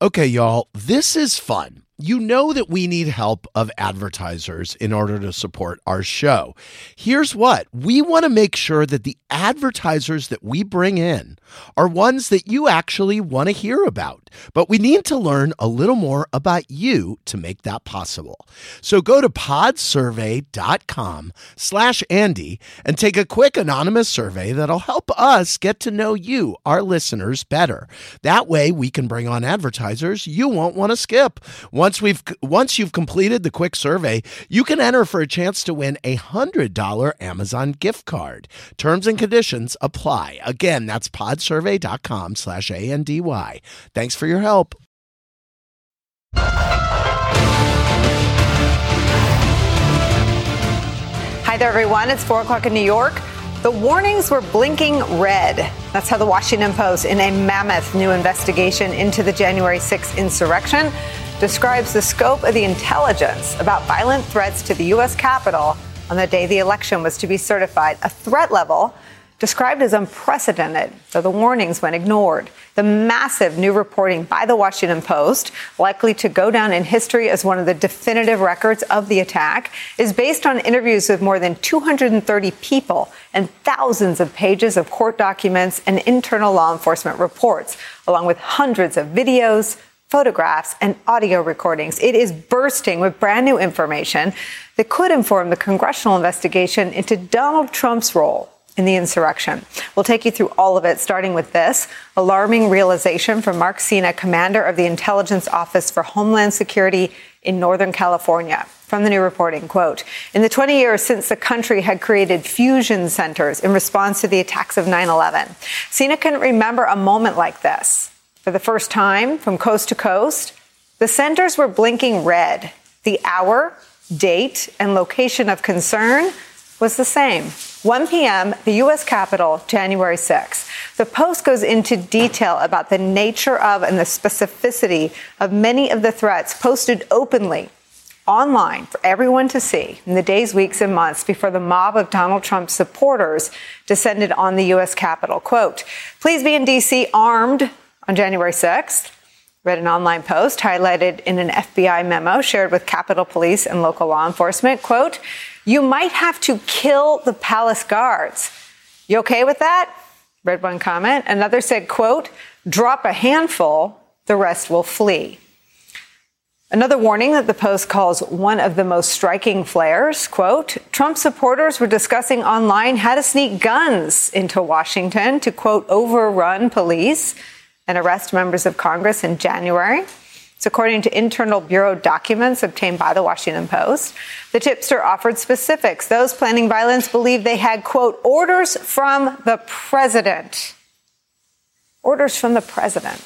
Okay, y'all, this is fun. You know that we need help of advertisers in order to support our show. Here's what we want to make sure that the advertisers that we bring in are ones that you actually want to hear about. But we need to learn a little more about you to make that possible. So go to podsurvey.com slash Andy and take a quick anonymous survey that'll help us get to know you, our listeners, better. That way we can bring on advertisers you won't want to skip. Once we've once you've completed the quick survey, you can enter for a chance to win a $100 Amazon gift card. Terms and conditions apply. Again, that's podsurvey.com slash A-N-D-Y. Thanks for your help. Hi there, everyone. It's 4 o'clock in New York. The warnings were blinking red. That's how the Washington Post, in a mammoth new investigation into the January 6th insurrection, describes the scope of the intelligence about violent threats to the U.S. Capitol on the day the election was to be certified, a threat level described as unprecedented, though the warnings went ignored. The massive new reporting by the Washington Post, likely to go down in history as one of the definitive records of the attack, is based on interviews with more than 230 people and thousands of pages of court documents and internal law enforcement reports, along with hundreds of videos, photographs, and audio recordings. It is bursting with brand new information that could inform the congressional investigation into Donald Trump's role in the insurrection. We'll take you through all of it, starting with this alarming realization from Mark Sena, commander of the Intelligence Office for Homeland Security in Northern California. From the new reporting, quote, in the 20 years since the country had created fusion centers in response to the attacks of 9-11, Sena can remember a moment like this. For the first time, from coast to coast, the centers were blinking red. The hour, date, and location of concern was the same. 1 p.m., the U.S. Capitol, January 6. The Post goes into detail about the nature of and the specificity of many of the threats posted openly online for everyone to see in the days, weeks, and months before the mob of Donald Trump's supporters descended on the U.S. Capitol. Quote, please be in D.C. armed on January 6th. Read an online post highlighted in an FBI memo shared with Capitol Police and local law enforcement. Quote, you might have to kill the palace guards. You okay with that? Read one comment. Another said, quote, drop a handful, the rest will flee. Another warning that the Post calls one of the most striking flares, quote, Trump supporters were discussing online how to sneak guns into Washington to, quote, overrun police and arrest members of Congress in January. It's according to internal bureau documents obtained by the Washington Post. The tipster offered specifics. Those planning violence believed they had, quote, orders from the president. Orders from the president.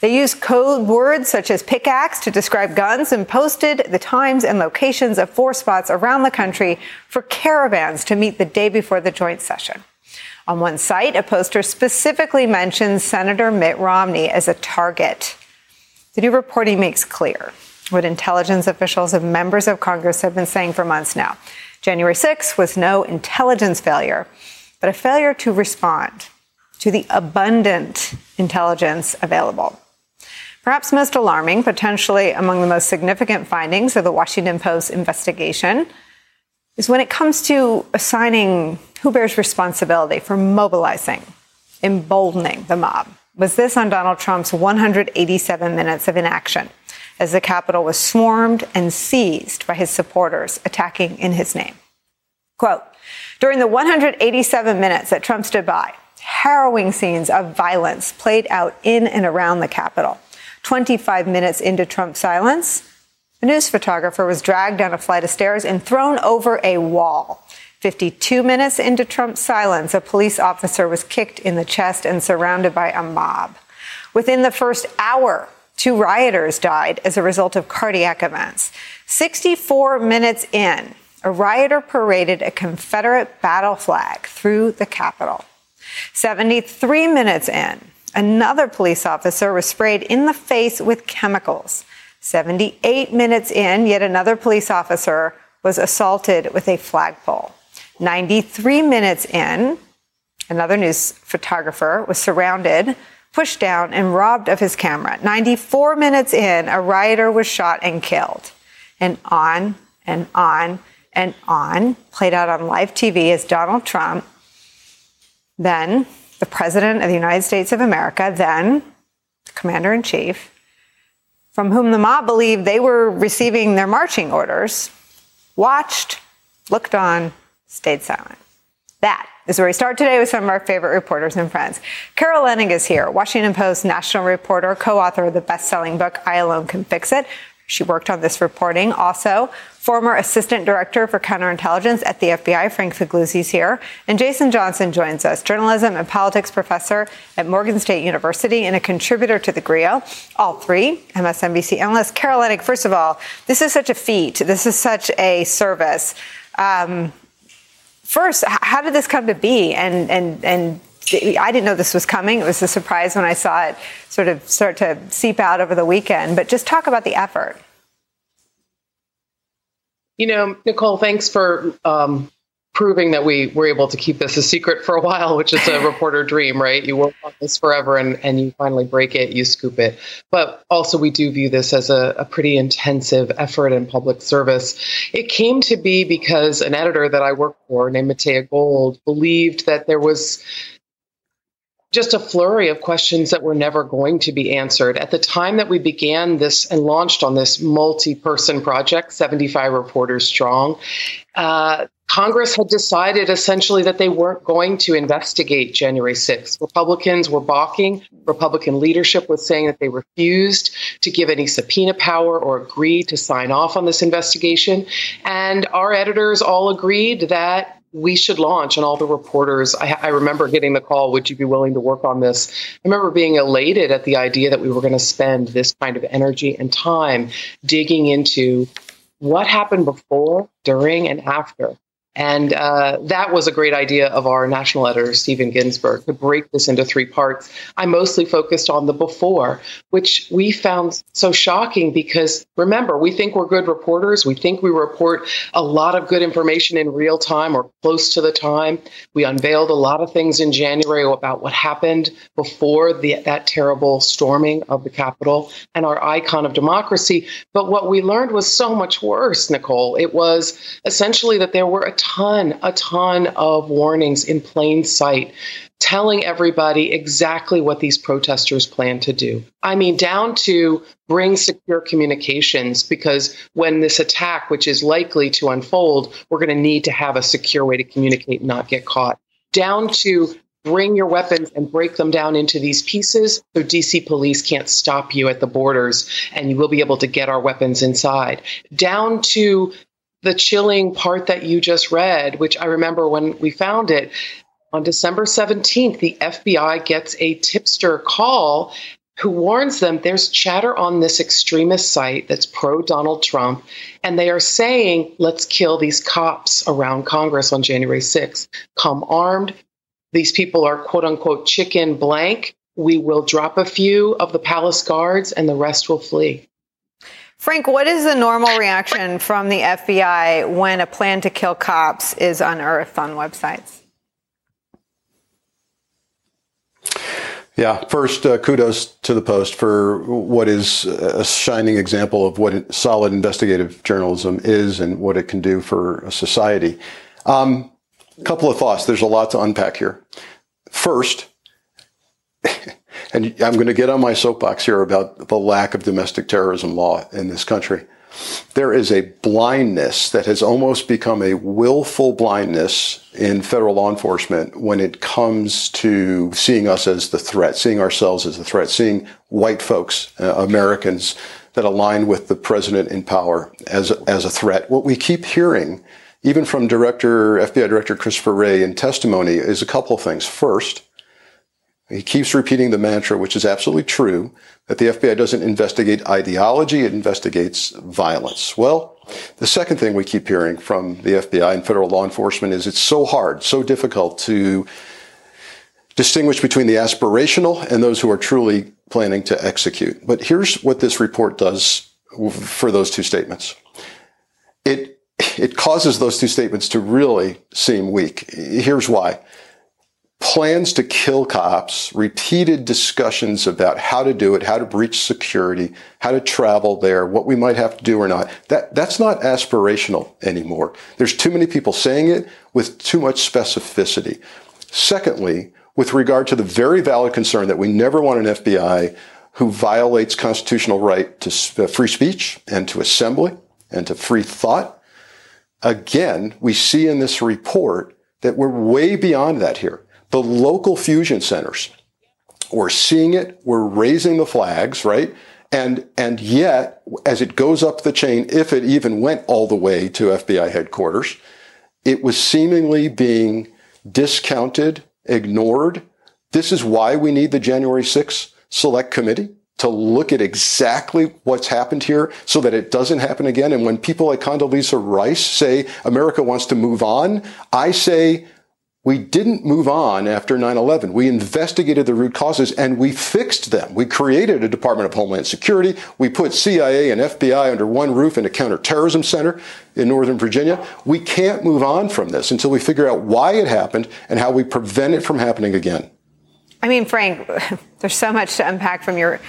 They used code words such as pickaxe to describe guns and posted the times and locations of four spots around the country for caravans to meet the day before the joint session. On one site, a poster specifically mentions Senator Mitt Romney as a target. The new reporting makes clear what intelligence officials and members of Congress have been saying for months now. January 6th was no intelligence failure, but a failure to respond to the abundant intelligence available. Perhaps most alarming, potentially among the most significant findings of the Washington Post investigation, is when it comes to assigning who bears responsibility for mobilizing, emboldening the mob was this on Donald Trump's 187 minutes of inaction as the Capitol was swarmed and seized by his supporters attacking in his name. Quote, during the 187 minutes that Trump stood by, harrowing scenes of violence played out in and around the Capitol. 25 minutes into Trump's silence, a news photographer was dragged down a flight of stairs and thrown over a wall. 52 minutes into Trump's silence, a police officer was kicked in the chest and surrounded by a mob. Within the first hour, two rioters died as a result of cardiac events. 64 minutes in, a rioter paraded a Confederate battle flag through the Capitol. 73 minutes in, another police officer was sprayed in the face with chemicals. 78 minutes in, yet another police officer was assaulted with a flagpole. 93 minutes in, another news photographer was surrounded, pushed down, and robbed of his camera. 94 minutes in, a rioter was shot and killed. And on and on and on, played out on live TV as Donald Trump, then the President of the United States of America, then Commander in Chief, from whom the mob believed they were receiving their marching orders, watched, looked on, stayed silent. That is where we start today with some of our favorite reporters and friends. Carol Leonnig is here, Washington Post national reporter, co-author of the best-selling book I Alone Can Fix It. She worked on this reporting. Also, former assistant director for counterintelligence at the FBI, Frank Figliuzzi, is here. And Jason Johnson joins us, journalism and politics professor at Morgan State University and a contributor to the GRIO. All three MSNBC analysts. Carol Leonnig, first of all, this is such a feat. This is such a service. Um, first, how did this come to be? And and and I didn't know this was coming. It was a surprise when I saw it sort of start to seep out over the weekend. But just talk about the effort. You know, Nicolle, thanks for um, proving that we were able to keep this a secret for a while, which is a reporter dream, right? You work on this forever and, and you finally break it, you scoop it. But also, we do view this as a, a pretty intensive effort in public service. It came to be because an editor that I worked for named Matea Gold believed that there was just a flurry of questions that were never going to be answered. At the time that we began this and launched on this multi person project, 75 reporters strong, uh, Congress had decided essentially that they weren't going to investigate January 6th. Republicans were balking. Republican leadership was saying that they refused to give any subpoena power or agree to sign off on this investigation. And our editors all agreed that we should launch and all the reporters I, I, remember getting the call would you be willing to work on this i remember being elated at the idea that we were going to spend this kind of energy and time digging into what happened before during and after and uh, that was a great idea of our national editor, Steven Ginsberg, to break this into three parts. I mostly focused on the before, which we found so shocking because remember, we think we're good reporters. We think we report a lot of good information in real time or close to the time. We unveiled a lot of things in January about what happened before the, that terrible storming of the Capitol and our icon of democracy. But what we learned was so much worse, Nicolle. It was essentially that there were a ton, a ton of warnings in plain sight telling everybody exactly what these protesters plan to do. I mean, down to bring secure communications, because when this attack, which is likely to unfold, we're going to need to have a secure way to communicate and not get caught. Down to bring your weapons and break them down into these pieces so DC police can't stop you at the borders and you will be able to get our weapons inside. Down to the chilling part that you just read, which I remember when we found it on December 17th, the FBI gets a tipster call who warns them there's chatter on this extremist site that's pro Donald Trump, and they are saying, let's kill these cops around Congress on January 6th. Come armed. These people are quote unquote chicken blank. We will drop a few of the palace guards and the rest will flee. Frank, what is the normal reaction from the FBI when a plan to kill cops is unearthed on websites? Yeah, first, uh, kudos to the Post for what is a shining example of what solid investigative journalism is and what it can do for a society. A um, couple of thoughts. There's a lot to unpack here. First, and I'm going to get on my soapbox here about the lack of domestic terrorism law in this country. There is a blindness that has almost become a willful blindness in federal law enforcement when it comes to seeing us as the threat, seeing ourselves as the threat, seeing white folks, uh, Americans that align with the president in power as as a threat. What we keep hearing, even from Director, FBI Director Christopher Wray in testimony, is a couple of things. First, he keeps repeating the mantra, which is absolutely true, that the FBI doesn't investigate ideology, it investigates violence. Well, the second thing we keep hearing from the FBI and federal law enforcement is it's so hard, so difficult to distinguish between the aspirational and those who are truly planning to execute. But here's what this report does for those two statements. It, it causes those two statements to really seem weak. Here's why. Plans to kill cops, repeated discussions about how to do it, how to breach security, how to travel there, what we might have to do or not. That, that's not aspirational anymore. There's too many people saying it with too much specificity. Secondly, with regard to the very valid concern that we never want an FBI who violates constitutional right to uh, free speech and to assembly and to free thought. Again, we see in this report that we're way beyond that here. The local fusion centers, we're seeing it, we're raising the flags, right? And, and yet, as it goes up the chain, if it even went all the way to FBI headquarters, it was seemingly being discounted, ignored. This is why we need the January 6th select committee to look at exactly what's happened here so that it doesn't happen again. And when people like Condoleezza Rice say America wants to move on, I say we didn't move on after 9-11. We investigated the root causes and we fixed them. We created a Department of Homeland Security. We put CIA and FBI under one roof in a counterterrorism center in Northern Virginia. We can't move on from this until we figure out why it happened and how we prevent it from happening again. I mean, Frank, there's so much to unpack from your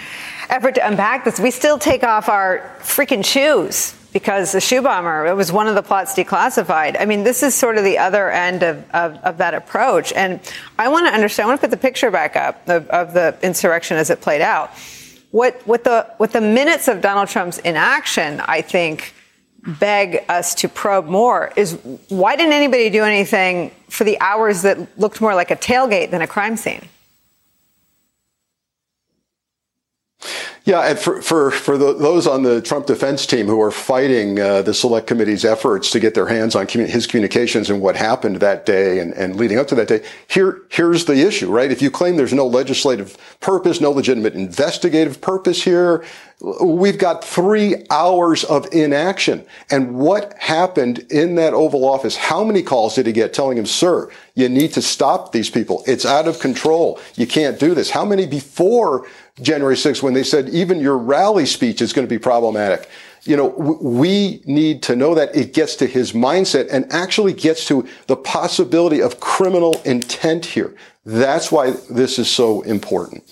effort to unpack this. We still take off our freaking shoes because the shoe bomber, it was one of the plots declassified. I mean, this is sort of the other end of, of, of that approach. And I want to understand, I want to put the picture back up of, of the insurrection as it played out. What, what, the, what the minutes of Donald Trump's inaction, I think, beg us to probe more is why didn't anybody do anything for the hours that looked more like a tailgate than a crime scene? Yeah, and for for for the, those on the Trump defense team who are fighting uh, the select committee's efforts to get their hands on his communications and what happened that day and, and leading up to that day, here here's the issue, right? If you claim there's no legislative purpose, no legitimate investigative purpose here, We've got three hours of inaction. And what happened in that Oval Office? How many calls did he get telling him, sir, you need to stop these people. It's out of control. You can't do this. How many before January 6th when they said even your rally speech is going to be problematic? You know, we need to know that it gets to his mindset and actually gets to the possibility of criminal intent here. That's why this is so important.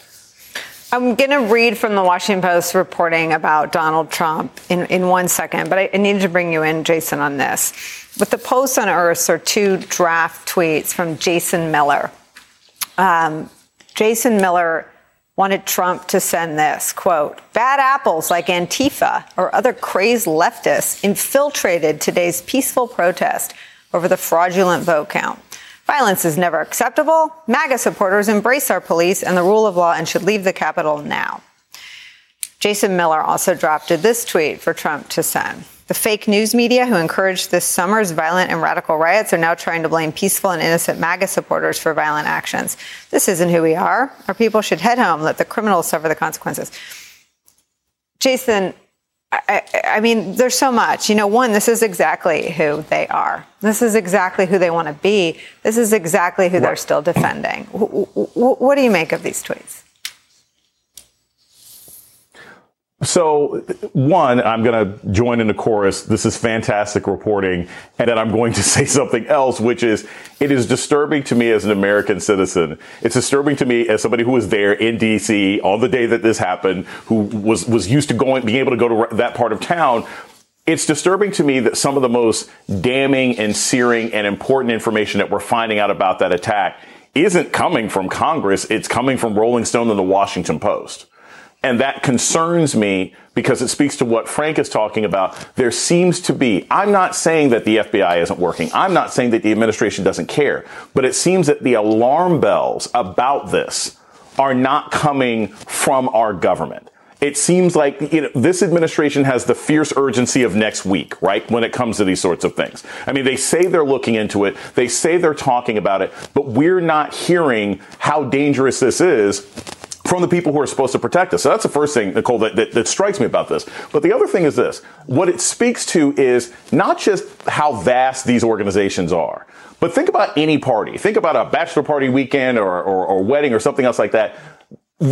I'm going to read from the Washington Post reporting about Donald Trump in, in one second, but I, I needed to bring you in, Jason, on this. But the posts unearthed are two draft tweets from Jason Miller. Um, Jason Miller wanted Trump to send this quote, bad apples like Antifa or other crazed leftists infiltrated today's peaceful protest over the fraudulent vote count. Violence is never acceptable. MAGA supporters embrace our police and the rule of law and should leave the Capitol now. Jason Miller also drafted this tweet for Trump to send. The fake news media who encouraged this summer's violent and radical riots are now trying to blame peaceful and innocent MAGA supporters for violent actions. This isn't who we are. Our people should head home, let the criminals suffer the consequences. Jason, I, I, mean, there's so much. You know, one, this is exactly who they are. This is exactly who they want to be. This is exactly who right. they're still defending. What do you make of these tweets? So, one, I'm going to join in the chorus. This is fantastic reporting. And then I'm going to say something else, which is it is disturbing to me as an American citizen. It's disturbing to me as somebody who was there in DC on the day that this happened, who was, was used to going, being able to go to that part of town. It's disturbing to me that some of the most damning and searing and important information that we're finding out about that attack isn't coming from Congress. It's coming from Rolling Stone and the Washington Post. And that concerns me because it speaks to what Frank is talking about. There seems to be, I'm not saying that the FBI isn't working. I'm not saying that the administration doesn't care, but it seems that the alarm bells about this are not coming from our government. It seems like you know, this administration has the fierce urgency of next week, right? When it comes to these sorts of things. I mean, they say they're looking into it. They say they're talking about it, but we're not hearing how dangerous this is from the people who are supposed to protect us. So that's the first thing, Nicolle, that, that, that, strikes me about this. But the other thing is this. What it speaks to is not just how vast these organizations are, but think about any party. Think about a bachelor party weekend or, or, or wedding or something else like that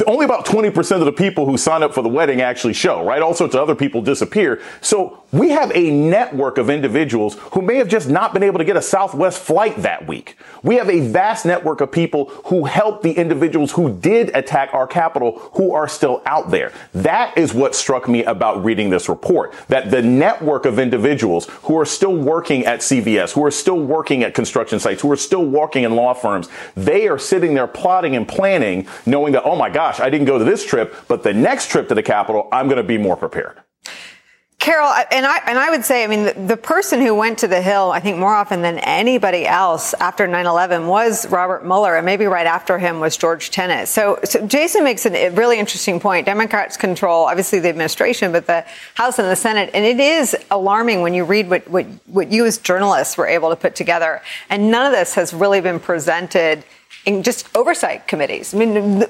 only about 20% of the people who sign up for the wedding actually show, right? All sorts of other people disappear. So We have a network of individuals who may have just not been able to get a Southwest flight that week. We have a vast network of people who helped the individuals who did attack our Capitol who are still out there. That is what struck me about reading this report, that the network of individuals who are still working at CVS, who are still working at construction sites, who are still working in law firms, they are sitting there plotting and planning, knowing that, oh my gosh, I didn't go to this trip, but the next trip to the Capitol, I'm going to be more prepared. Carol, and I and I would say, I mean, the, the, person who went to the Hill, I think more often than anybody else after 9/11 was Robert Mueller, and maybe right after him was George Tenet. So, so Jason makes a really interesting point. Democrats control obviously the administration, but the House and the Senate, and it is alarming when you read what what, what you as journalists were able to put together, and none of this has really been presented in just oversight committees. I mean,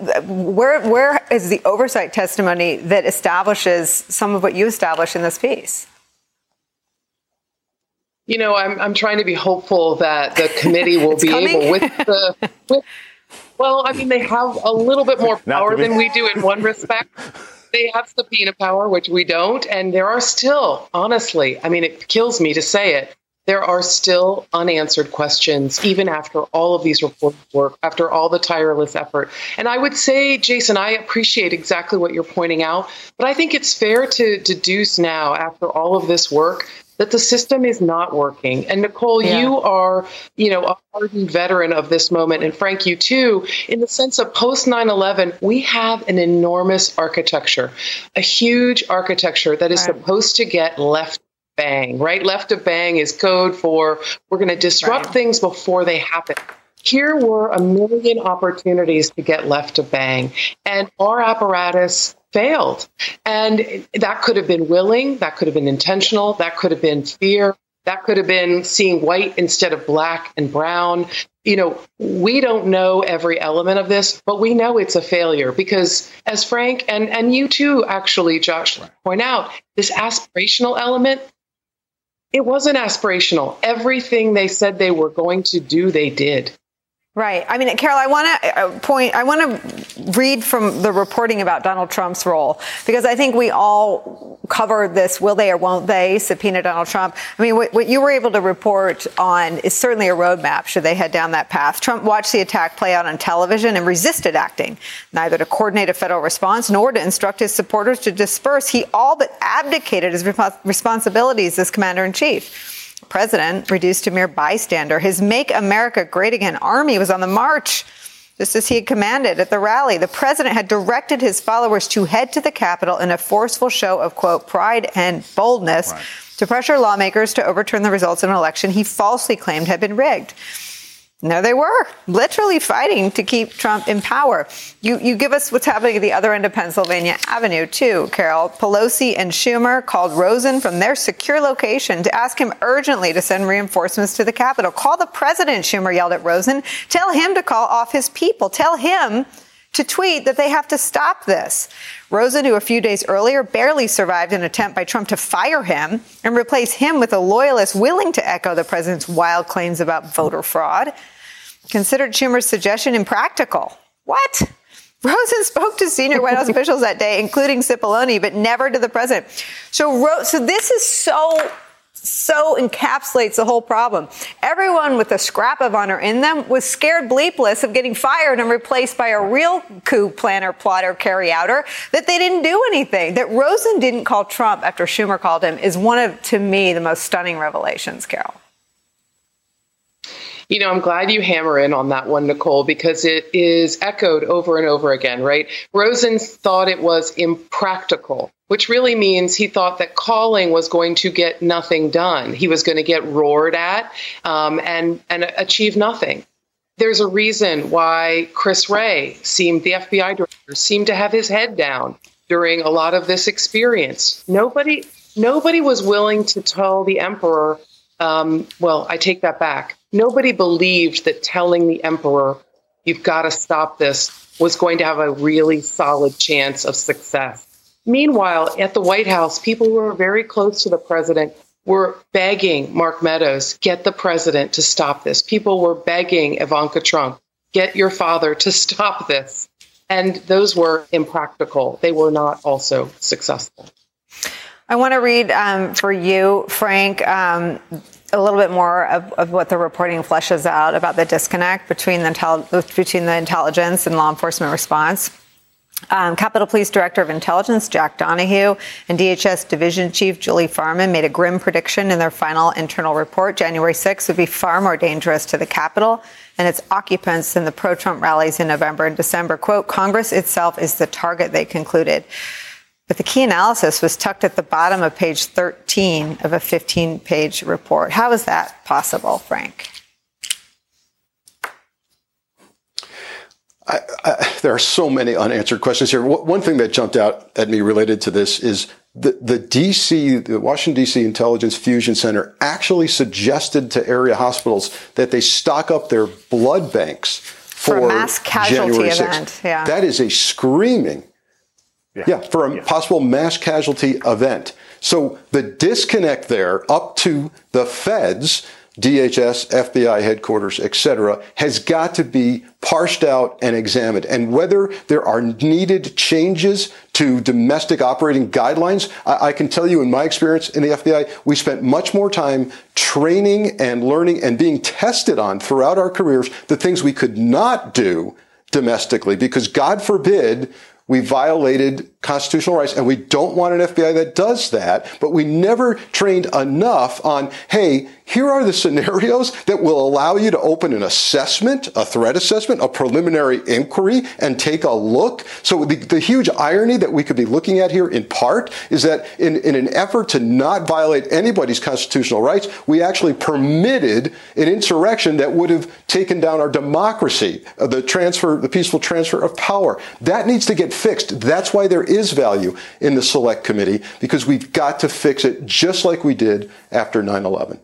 where where is the oversight testimony that establishes some of what you established in this piece? You know, I'm I'm trying to be hopeful that the committee will be coming? able with the. With, well, I mean, they have a little bit more power than we do in one respect. They have subpoena power, which we don't, and there are still, honestly, I mean, it kills me to say it, there are still unanswered questions, even after all of these reports work, after all the tireless effort. And I would say, Jason, I appreciate exactly what you're pointing out, but I think it's fair to deduce now, after all of this work, that the system is not working. And Nicolle, yeah. you are, you know, a hardened veteran of this moment, and Frank, you too, in the sense of post 9 11, we have an enormous architecture, a huge architecture that is right. supposed to get left bang, right? Left of bang is code for we're going to disrupt right. things before they happen. Here were a million opportunities to get left of bang, and our apparatus failed. And that could have been willing, that could have been intentional, that could have been fear, that could have been seeing white instead of black and brown. You know, we don't know every element of this, but we know it's a failure because, as Frank and, and you too, actually, Josh, point out, this aspirational element it wasn't aspirational. Everything they said they were going to do, they did. Right. I mean, Carol, I want to uh, point, I want to read from the reporting about Donald Trump's role because I think we all cover this will they or won't they subpoena Donald Trump. I mean, what, what you were able to report on is certainly a roadmap should they head down that path. Trump watched the attack play out on television and resisted acting, neither to coordinate a federal response nor to instruct his supporters to disperse. He all but abdicated his responsibilities as commander in chief president reduced to mere bystander. His Make America Great Again army was on the march. Just as he had commanded at the rally, the president had directed his followers to head to the Capitol in a forceful show of, quote, pride and boldness right. to pressure lawmakers to overturn the results of an election he falsely claimed had been rigged. No, they were literally fighting to keep Trump in power. You, you give us what's happening at the other end of Pennsylvania Avenue, too, Carol. Pelosi and Schumer called Rosen from their secure location to ask him urgently to send reinforcements to the Capitol. Call the president, Schumer yelled at Rosen. Tell him to call off his people. Tell him to tweet that they have to stop this. Rosen, who a few days earlier barely survived an attempt by Trump to fire him and replace him with a loyalist willing to echo the president's wild claims about voter fraud, considered Schumer's suggestion impractical. What? Rosen spoke to senior White House officials that day, including Cipollone, but never to the president. So, Ro- so this is so so encapsulates the whole problem. Everyone with a scrap of honor in them was scared bleepless of getting fired and replaced by a real coup planner, plotter, carry outer, that they didn't do anything. That Rosen didn't call Trump after Schumer called him is one of, to me, the most stunning revelations, Carol. You know, I'm glad you hammer in on that one, Nicolle, because it is echoed over and over again, right? Rosen thought it was impractical, which really means he thought that calling was going to get nothing done. He was going to get roared at um, and, and achieve nothing. There's a reason why Chris Wray seemed, the FBI director, seemed to have his head down during a lot of this experience. Nobody, nobody was willing to tell the emperor, um, well, I take that back Nobody believed that telling the emperor, you've got to stop this, was going to have a really solid chance of success. Meanwhile, at the White House, people who are very close to the president were begging Mark Meadows, get the president to stop this. People were begging Ivanka Trump, get your father to stop this. And those were impractical. They were not also successful. I want to read um, for you, Frank, um, a little bit more of, of, what the reporting fleshes out about the disconnect between the, between the intelligence and law enforcement response. Um, Capitol Police Director of Intelligence Jack Donahue and DHS Division Chief Julie Farnam made a grim prediction in their final internal report. January 6 would be far more dangerous to the Capitol and its occupants than the pro Trump rallies in November and December. Quote, Congress itself is the target, they concluded. But the key analysis was tucked at the bottom of page 13 of a 15 page report. How is that possible, Frank? I, I, there are so many unanswered questions here. One thing that jumped out at me related to this is the, the DC, the Washington DC Intelligence Fusion Center actually suggested to area hospitals that they stock up their blood banks for, for a mass casualty January 6th. event. Yeah. That is a screaming yeah. yeah, for a yeah. possible mass casualty event. So the disconnect there up to the feds, DHS, FBI headquarters, etc., has got to be parsed out and examined. And whether there are needed changes to domestic operating guidelines, I, I can tell you in my experience in the FBI, we spent much more time training and learning and being tested on throughout our careers the things we could not do domestically because God forbid we violated constitutional rights and we don't want an FBI that does that, but we never trained enough on, hey, here are the scenarios that will allow you to open an assessment, a threat assessment, a preliminary inquiry, and take a look. So the, the huge irony that we could be looking at here in part is that in, in an effort to not violate anybody's constitutional rights, we actually permitted an insurrection that would have taken down our democracy, uh, the transfer, the peaceful transfer of power. That needs to get fixed. That's why there value in the select committee because we've got to fix it just like we did after 9-11.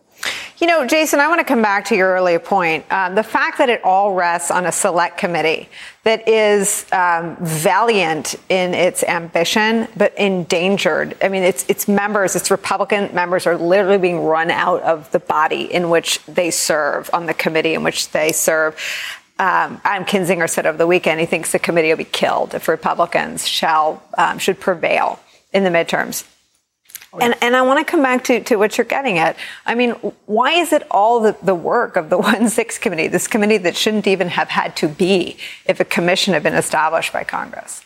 You know, Jason, I want to come back to your earlier point. Um, the fact that it all rests on a select committee that is um, valiant in its ambition, but endangered. I mean, its its members, its Republican members, are literally being run out of the body in which they serve, on the committee in which they serve. Um, Adam Kinzinger said over the weekend he thinks the committee will be killed if Republicans shall um, should prevail in the midterms. And, and I want to come back to, to what you're getting at. I mean, why is it all the, the work of the 1 6 committee, this committee that shouldn't even have had to be if a commission had been established by Congress?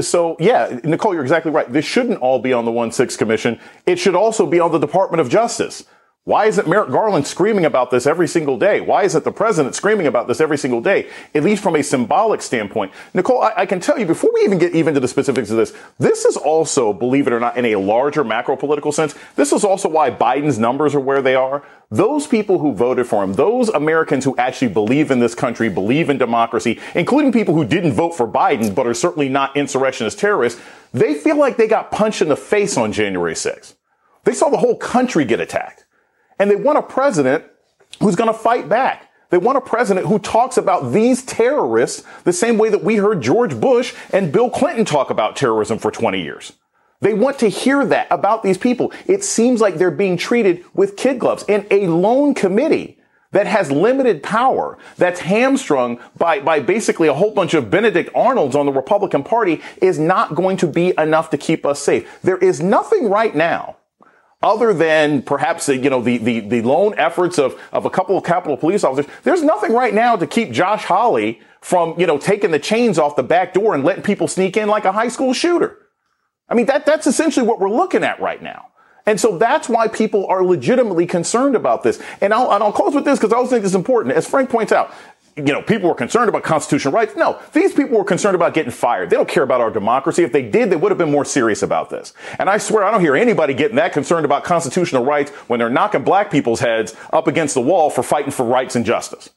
So, yeah, Nicolle, you're exactly right. This shouldn't all be on the 1 6 commission. It should also be on the Department of Justice. Why isn't Merrick Garland screaming about this every single day? Why isn't the president screaming about this every single day? At least from a symbolic standpoint. Nicolle, I, I, can tell you before we even get even to the specifics of this, this is also, believe it or not, in a larger macro political sense, this is also why Biden's numbers are where they are. Those people who voted for him, those Americans who actually believe in this country, believe in democracy, including people who didn't vote for Biden but are certainly not insurrectionist terrorists, they feel like they got punched in the face on January 6th. They saw the whole country get attacked. And they want a president who's going to fight back. They want a president who talks about these terrorists the same way that we heard George Bush and Bill Clinton talk about terrorism for 20 years. They want to hear that about these people. It seems like they're being treated with kid gloves. And a lone committee that has limited power, that's hamstrung by, by basically a whole bunch of Benedict Arnolds on the Republican Party is not going to be enough to keep us safe. There is nothing right now other than perhaps the, you know the, the, the lone efforts of, of a couple of Capitol police officers, there's nothing right now to keep Josh Hawley from you know taking the chains off the back door and letting people sneak in like a high school shooter. I mean that that's essentially what we're looking at right now. And so that's why people are legitimately concerned about this. And I'll, and I'll close with this because I also think it's important. As Frank points out, you know, people were concerned about constitutional rights. No, these people were concerned about getting fired. They don't care about our democracy. If they did, they would have been more serious about this. And I swear I don't hear anybody getting that concerned about constitutional rights when they're knocking black people's heads up against the wall for fighting for rights and justice.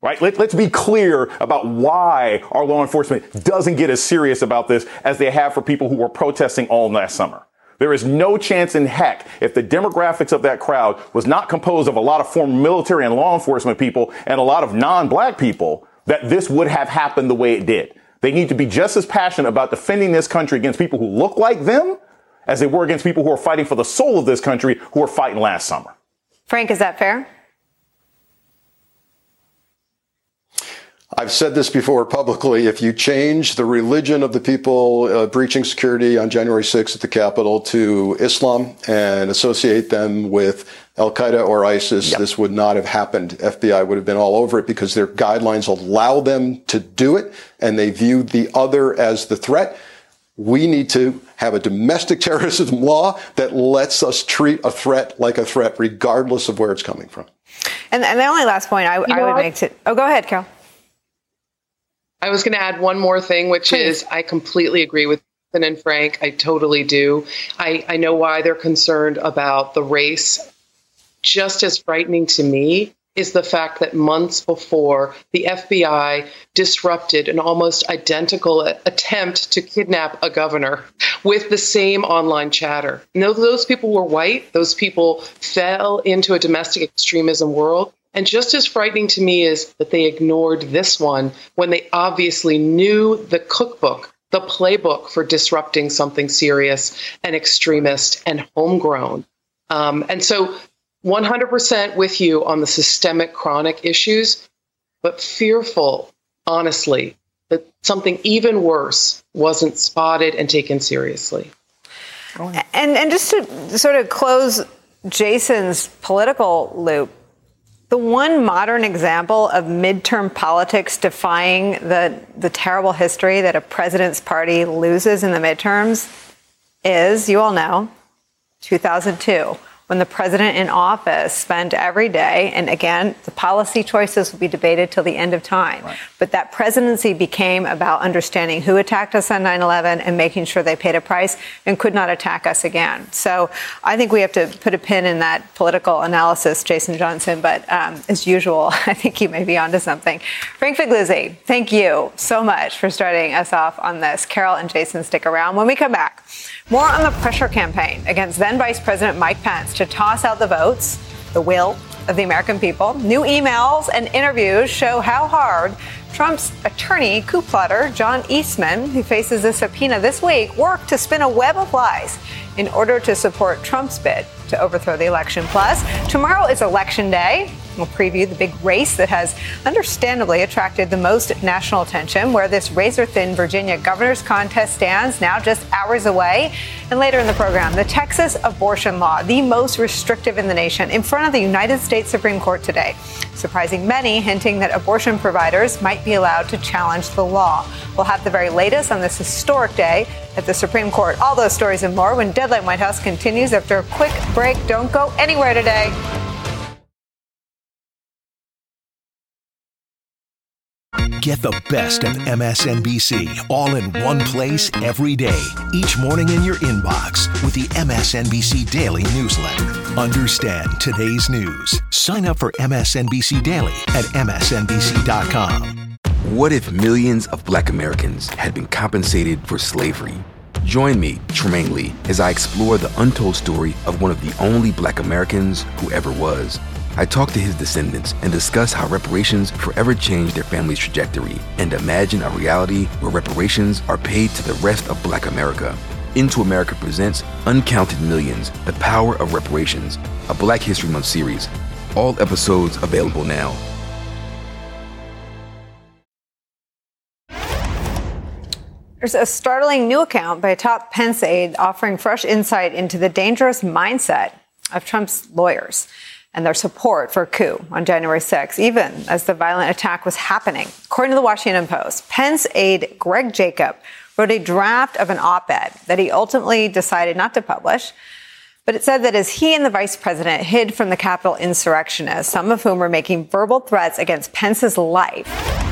Right? Let, us be clear about why our law enforcement doesn't get as serious about this as they have for people who were protesting all last summer. There is no chance in heck if the demographics of that crowd was not composed of a lot of former military and law enforcement people and a lot of non-black people that this would have happened the way it did. They need to be just as passionate about defending this country against people who look like them as they were against people who are fighting for the soul of this country who were fighting last summer. Frank, is that fair? I've said this before publicly. If you change the religion of the people uh, breaching security on January 6th at the Capitol to Islam and associate them with Al Qaeda or ISIS, yep. this would not have happened. FBI would have been all over it because their guidelines allow them to do it and they view the other as the threat. We need to have a domestic terrorism law that lets us treat a threat like a threat, regardless of where it's coming from. And, and the only last point I, I would make to, oh, go ahead, Carol. I was going to add one more thing, which Please. is I completely agree with Ethan and Frank. I totally do. I, I know why they're concerned about the race. Just as frightening to me is the fact that months before, the FBI disrupted an almost identical attempt to kidnap a governor with the same online chatter. No, those people were white. Those people fell into a domestic extremism world. And just as frightening to me is that they ignored this one when they obviously knew the cookbook, the playbook for disrupting something serious and extremist and homegrown. Um, and so 100% with you on the systemic chronic issues, but fearful, honestly, that something even worse wasn't spotted and taken seriously. And, and just to sort of close Jason's political loop, the one modern example of midterm politics defying the, the terrible history that a president's party loses in the midterms is, you all know, 2002 when the president in office spent every day, and again, the policy choices will be debated till the end of time. Right. But that presidency became about understanding who attacked us on 9 11 and making sure they paid a price and could not attack us again. So I think we have to put a pin in that political analysis, Jason Johnson. But um, as usual, I think you may be onto something. Frank Figliuzzi, thank you so much for starting us off on this. Carol and Jason, stick around. When we come back, more on the pressure campaign against then Vice President Mike Pence to toss out the votes, the will of the American people. New emails and interviews show how hard Trump's attorney, coup plotter John Eastman, who faces a subpoena this week, worked to spin a web of lies in order to support Trump's bid to overthrow the election. Plus, tomorrow is Election Day. We'll preview the big race that has understandably attracted the most national attention, where this razor thin Virginia governor's contest stands now just hours away. And later in the program, the Texas abortion law, the most restrictive in the nation, in front of the United States Supreme Court today, surprising many, hinting that abortion providers might be allowed to challenge the law. We'll have the very latest on this historic day at the Supreme Court. All those stories and more when Deadline White House continues after a quick break. Don't go anywhere today. Get the best of MSNBC all in one place every day, each morning in your inbox with the MSNBC Daily newsletter. Understand today's news. Sign up for MSNBC Daily at MSNBC.com. What if millions of black Americans had been compensated for slavery? Join me, Trymaine Lee, as I explore the untold story of one of the only black Americans who ever was. I talk to his descendants and discuss how reparations forever changed their family's trajectory and imagine a reality where reparations are paid to the rest of black America. Into America presents Uncounted Millions The Power of Reparations, a Black History Month series. All episodes available now. There's a startling new account by a top Pence aide offering fresh insight into the dangerous mindset of Trump's lawyers and their support for a coup on January 6, even as the violent attack was happening. According to the Washington Post, Pence aide Greg Jacob wrote a draft of an op-ed that he ultimately decided not to publish but it said that as he and the vice president hid from the Capitol insurrectionists, some of whom were making verbal threats against Pence's life,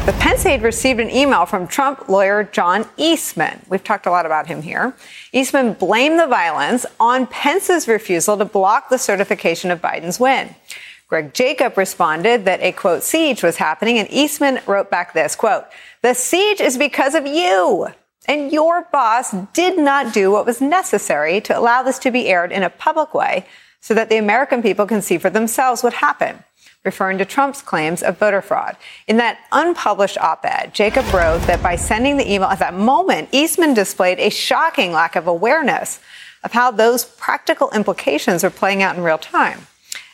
the Pence aide received an email from Trump lawyer John Eastman. We've talked a lot about him here. Eastman blamed the violence on Pence's refusal to block the certification of Biden's win. Greg Jacob responded that a quote siege was happening and Eastman wrote back this quote, the siege is because of you. And your boss did not do what was necessary to allow this to be aired in a public way so that the American people can see for themselves what happened, referring to Trump's claims of voter fraud. In that unpublished op ed, Jacob wrote that by sending the email at that moment, Eastman displayed a shocking lack of awareness of how those practical implications are playing out in real time.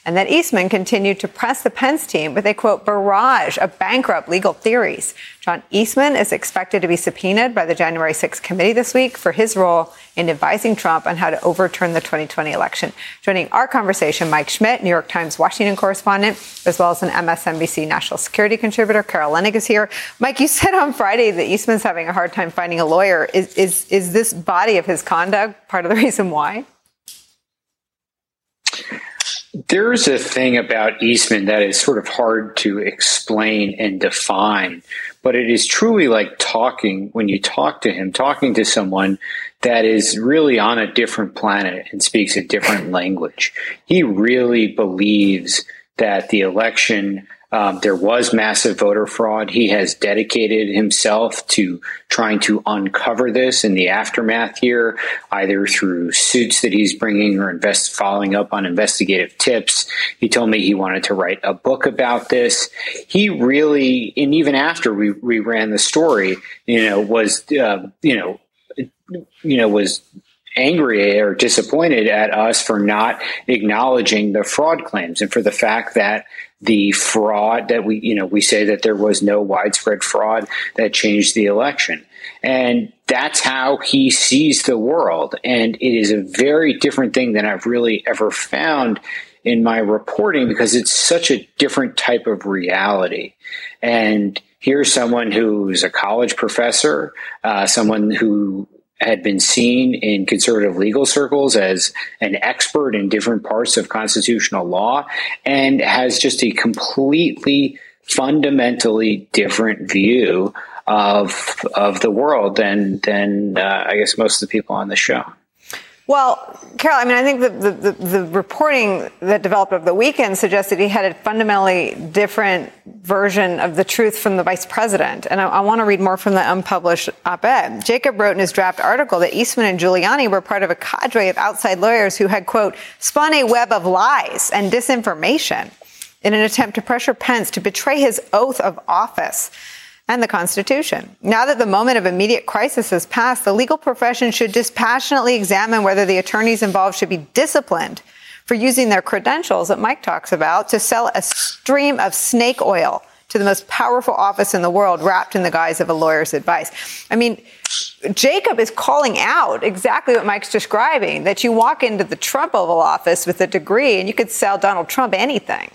And that Eastman continued to press the Pence team with a quote barrage of bankrupt legal theories. John Eastman is expected to be subpoenaed by the January 6th committee this week for his role in advising Trump on how to overturn the 2020 election. Joining our conversation, Mike Schmidt, New York Times Washington correspondent, as well as an MSNBC national security contributor. Carol Leonnig is here. Mike, you said on Friday that Eastman's having a hard time finding a lawyer. Is, is, is this body of his conduct part of the reason why? There's a thing about Eastman that is sort of hard to explain and define, but it is truly like talking when you talk to him, talking to someone that is really on a different planet and speaks a different language. He really believes that the election um, there was massive voter fraud. He has dedicated himself to trying to uncover this in the aftermath here, either through suits that he's bringing or invest following up on investigative tips. He told me he wanted to write a book about this. He really, and even after we, we ran the story, you know, was, uh, you know, you know, was angry or disappointed at us for not acknowledging the fraud claims and for the fact that the fraud that we, you know, we say that there was no widespread fraud that changed the election. And that's how he sees the world. And it is a very different thing than I've really ever found in my reporting because it's such a different type of reality. And here's someone who's a college professor, uh, someone who had been seen in conservative legal circles as an expert in different parts of constitutional law and has just a completely fundamentally different view of of the world than than uh, I guess most of the people on the show. Well, Carol, I mean, I think the, the, the, reporting that developed over the weekend suggested he had a fundamentally different version of the truth from the vice president. And I, I want to read more from the unpublished op-ed. Jacob wrote in his draft article that Eastman and Giuliani were part of a cadre of outside lawyers who had, quote, spun a web of lies and disinformation in an attempt to pressure Pence to betray his oath of office and the Constitution. Now that the moment of immediate crisis has passed, the legal profession should dispassionately examine whether the attorneys involved should be disciplined for using their credentials that Mike talks about to sell a stream of snake oil to the most powerful office in the world wrapped in the guise of a lawyer's advice. I mean, Jacob is calling out exactly what Mike's describing that you walk into the Trump Oval Office with a degree and you could sell Donald Trump anything.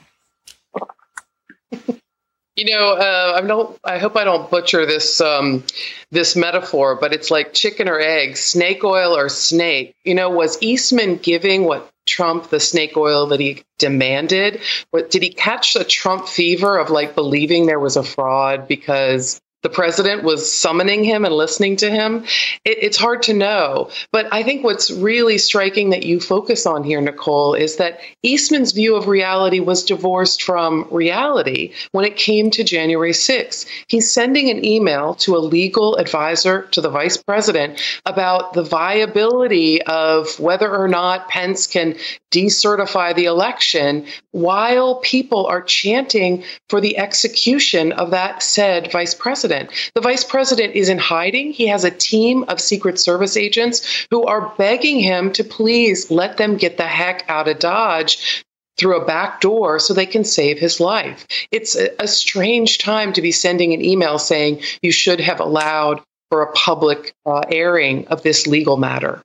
You know, uh, I don't. I hope I don't butcher this um, this metaphor, but it's like chicken or egg, snake oil or snake. You know, was Eastman giving what Trump the snake oil that he demanded? What did he catch the Trump fever of like believing there was a fraud because the president was summoning him and listening to him. It, it's hard to know. But I think what's really striking that you focus on here, Nicole, is that Eastman's view of reality was divorced from reality when it came to January 6th. He's sending an email to a legal advisor to the vice president about the viability of whether or not Pence can decertify the election while people are chanting for the execution of that said vice president. The vice president is in hiding. He has a team of Secret Service agents who are begging him to please let them get the heck out of Dodge through a back door so they can save his life. It's a, strange time to be sending an email saying you should have allowed for a public uh, airing of this legal matter.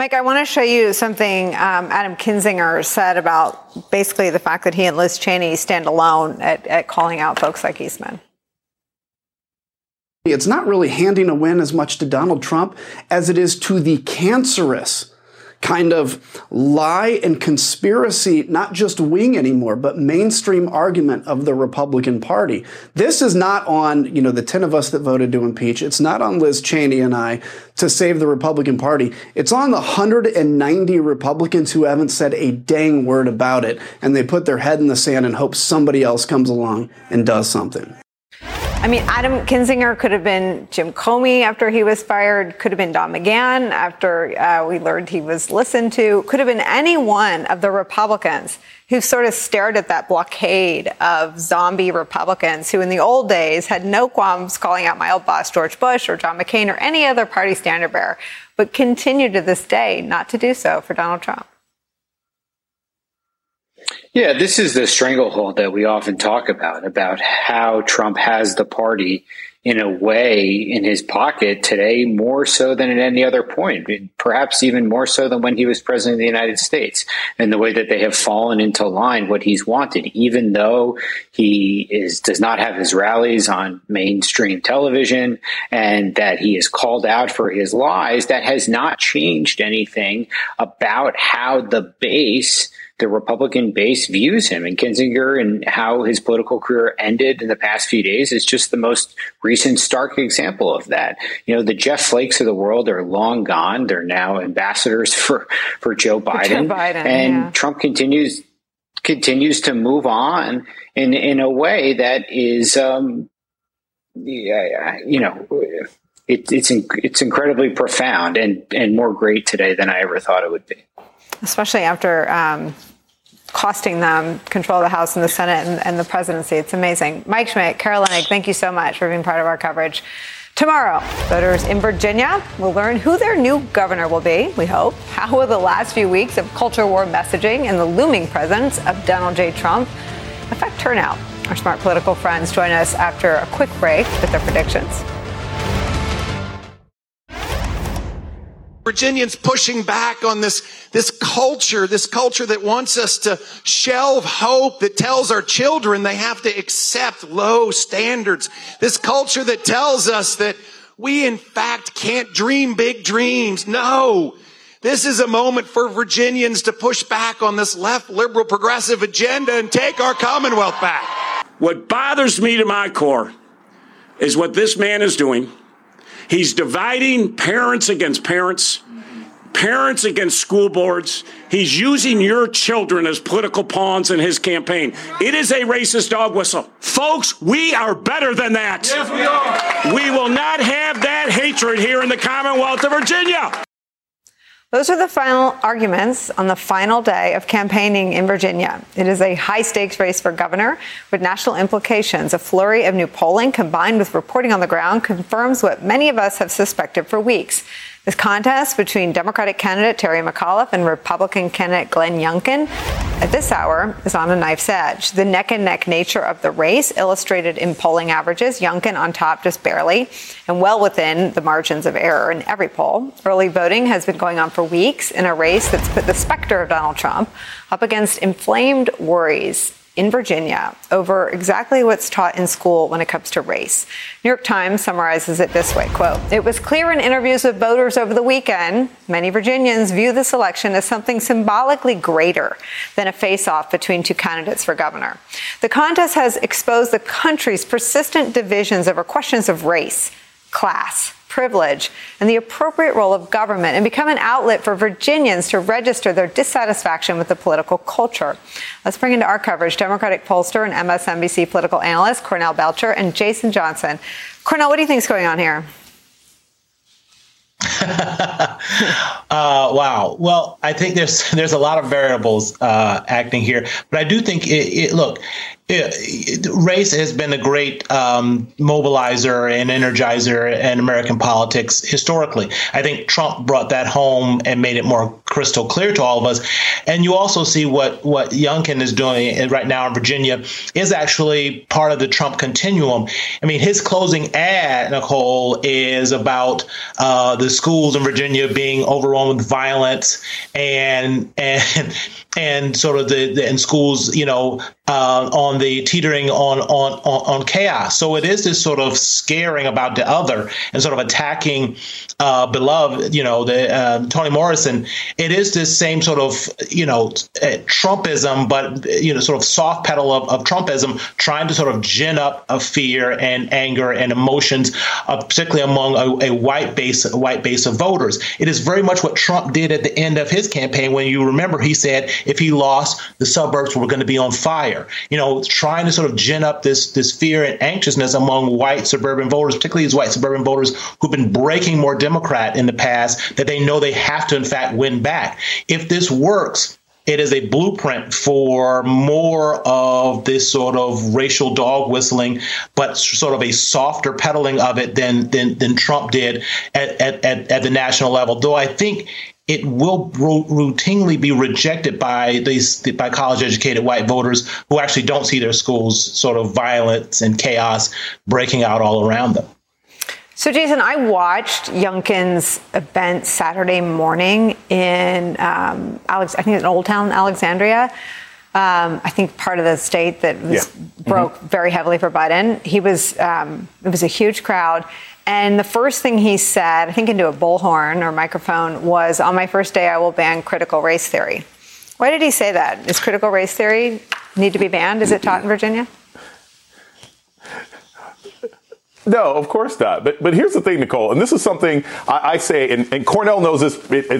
Mike, I want to show you something um, Adam Kinzinger said about basically the fact that he and Liz Cheney stand alone at, at calling out folks like Eastman. It's not really handing a win as much to Donald Trump as it is to the cancerous kind of lie and conspiracy, not just wing anymore, but mainstream argument of the Republican Party. This is not on, you know, the 10 of us that voted to impeach. It's not on Liz Cheney and I to save the Republican Party. It's on the 190 Republicans who haven't said a dang word about it. And they put their head in the sand and hope somebody else comes along and does something. I mean, Adam Kinzinger could have been Jim Comey after he was fired, could have been Don McGahn after uh, we learned he was listened to, could have been any one of the Republicans who sort of stared at that blockade of zombie Republicans who in the old days had no qualms calling out my old boss, George Bush or John McCain or any other party standard bearer, but continue to this day not to do so for Donald Trump. Yeah, this is the stranglehold that we often talk about, about how Trump has the party in a way in his pocket today more so than at any other point, perhaps even more so than when he was president of the United States, and the way that they have fallen into line what he's wanted, even though he is does not have his rallies on mainstream television and that he is called out for his lies, that has not changed anything about how the base the Republican base views him. And Kinzinger and how his political career ended in the past few days is just the most recent stark example of that. You know, the Jeff Flakes of the world are long gone. They're now ambassadors for, for Joe Biden. Joe Biden and yeah. Trump continues continues to move on in in a way that is um yeah, you know it, it's it's incredibly profound and and more great today than I ever thought it would be especially after um, costing them control of the House and the Senate and, and the presidency. It's amazing. Mike Schmidt, Leonnig, thank you so much for being part of our coverage. Tomorrow, voters in Virginia will learn who their new governor will be, we hope. How will the last few weeks of culture war messaging and the looming presence of Donald J. Trump affect turnout? Our smart political friends join us after a quick break with their predictions. Virginians pushing back on this, this culture, this culture that wants us to shelve hope, that tells our children they have to accept low standards. This culture that tells us that we in fact can't dream big dreams. No. This is a moment for Virginians to push back on this left liberal progressive agenda and take our Commonwealth back. What bothers me to my core is what this man is doing He's dividing parents against parents, parents against school boards. He's using your children as political pawns in his campaign. It is a racist dog whistle. Folks, we are better than that. Yes, we are. We will not have that hatred here in the Commonwealth of Virginia. Those are the final arguments on the final day of campaigning in Virginia. It is a high stakes race for governor with national implications. A flurry of new polling combined with reporting on the ground confirms what many of us have suspected for weeks. This contest between Democratic candidate Terry McAuliffe and Republican candidate Glenn Youngkin at this hour is on a knife's edge. The neck and neck nature of the race illustrated in polling averages, Youngkin on top just barely and well within the margins of error in every poll. Early voting has been going on for weeks in a race that's put the specter of Donald Trump up against inflamed worries in Virginia over exactly what's taught in school when it comes to race. New York Times summarizes it this way, quote, "It was clear in interviews with voters over the weekend, many Virginians view this election as something symbolically greater than a face-off between two candidates for governor. The contest has exposed the country's persistent divisions over questions of race, class, privilege, and the appropriate role of government and become an outlet for Virginians to register their dissatisfaction with the political culture. Let's bring into our coverage Democratic pollster and MSNBC political analyst Cornell Belcher and Jason Johnson. Cornell, what do you think is going on here? uh, wow. Well, I think there's there's a lot of variables uh, acting here, but I do think it, it look race has been a great um, mobilizer and energizer in American politics historically. I think Trump brought that home and made it more crystal clear to all of us. And you also see what what Youngkin is doing right now in Virginia is actually part of the Trump continuum. I mean, his closing ad, Nicole, is about uh, the schools in Virginia being overrun with violence and and and sort of the, the in schools, you know, uh, on the teetering on, on on chaos. So it is this sort of scaring about the other and sort of attacking uh, beloved, you know, the uh, Toni Morrison. It is this same sort of you know uh, Trumpism, but you know, sort of soft pedal of, of Trumpism, trying to sort of gin up a fear and anger and emotions, uh, particularly among a, a white base a white base of voters. It is very much what Trump did at the end of his campaign when you remember he said if he lost, the suburbs were going to be on fire. You know, trying to sort of gin up this this fear and anxiousness among white suburban voters, particularly these white suburban voters who've been breaking more Democrat in the past, that they know they have to in fact win back. If this works, it is a blueprint for more of this sort of racial dog whistling, but sort of a softer peddling of it than than, than Trump did at, at, at, at the national level. Though I think it will ro- routinely be rejected by these by college educated white voters who actually don't see their schools sort of violence and chaos breaking out all around them. So, Jason, I watched Youngkin's event Saturday morning in um, Alex. I think in Old Town, Alexandria. Um, I think part of the state that was yeah. broke mm-hmm. very heavily for Biden. He was. Um, it was a huge crowd. And the first thing he said, I think into a bullhorn or microphone, was on my first day, I will ban critical race theory. Why did he say that? Does critical race theory need to be banned? Is it taught in Virginia? No, of course not. But but here's the thing, Nicole, and this is something I, I say, and, and, Cornell knows this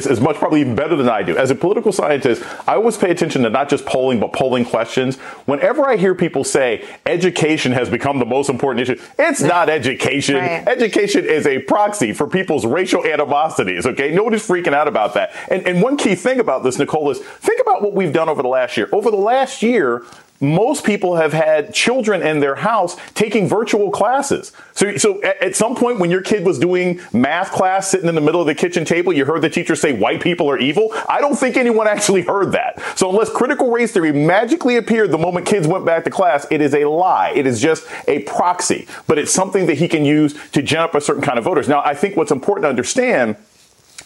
as much probably even better than I do. As a political scientist, I always pay attention to not just polling, but polling questions. Whenever I hear people say education has become the most important issue, it's not education. Right. Education is a proxy for people's racial animosities. Okay, nobody's freaking out about that. And and one key thing about this, Nicole, is think about what we've done over the last year. Over the last year, most people have had children in their house taking virtual classes. So, so at, at, some point when your kid was doing math class sitting in the middle of the kitchen table, you heard the teacher say white people are evil. I don't think anyone actually heard that. So unless critical race theory magically appeared the moment kids went back to class, it is a lie. It is just a proxy, but it's something that he can use to up a certain kind of voters. Now, I think what's important to understand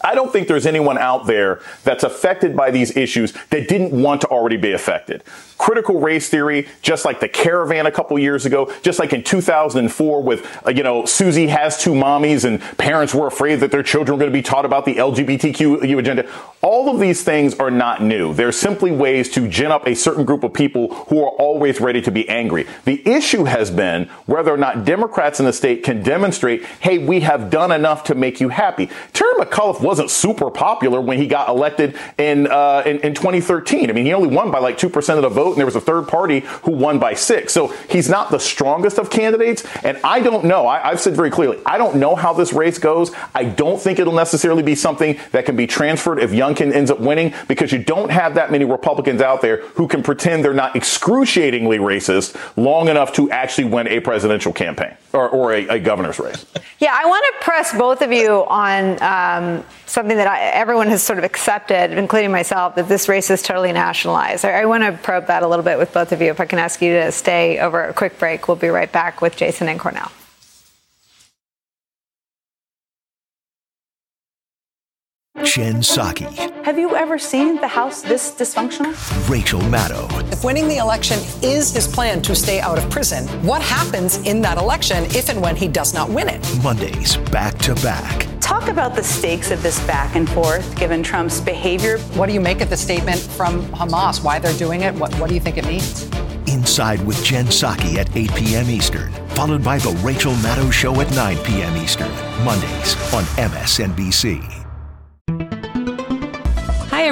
I don't think there's anyone out there that's affected by these issues that didn't want to already be affected. Critical race theory, just like the caravan a couple years ago, just like in 2004 with, uh, you know, Susie has two mommies and parents were afraid that their children were going to be taught about the LGBTQ agenda. All of these things are not new. They're simply ways to gin up a certain group of people who are always ready to be angry. The issue has been whether or not Democrats in the state can demonstrate, hey, we have done enough to make you happy. Terry McAuliffe was wasn't super popular when he got elected in, uh, in, in 2013. I mean, he only won by like 2% of the vote, and there was a third party who won by six. So he's not the strongest of candidates. And I don't know. I, I've said very clearly, I don't know how this race goes. I don't think it'll necessarily be something that can be transferred if Youngkin ends up winning because you don't have that many Republicans out there who can pretend they're not excruciatingly racist long enough to actually win a presidential campaign or, or a, a governor's race. Yeah, I want to press both of you on um, something that I, everyone has sort of accepted, including myself, that this race is totally nationalized. I, I want to probe that a little bit with both of you. If I can ask you to stay over a quick break, we'll be right back with Jason and Cornell. Jen Psaki. Have you ever seen the House this dysfunctional? Rachel Maddow. If winning the election is his plan to stay out of prison, what happens in that election if and when he does not win it? Mondays, back to back. Talk about the stakes of this back and forth given Trump's behavior. What do you make of the statement from Hamas? Why they're doing it? What, what do you think it means? Inside with Jen Psaki at 8 p.m. Eastern, followed by The Rachel Maddow Show at 9 p.m. Eastern, Mondays on MSNBC.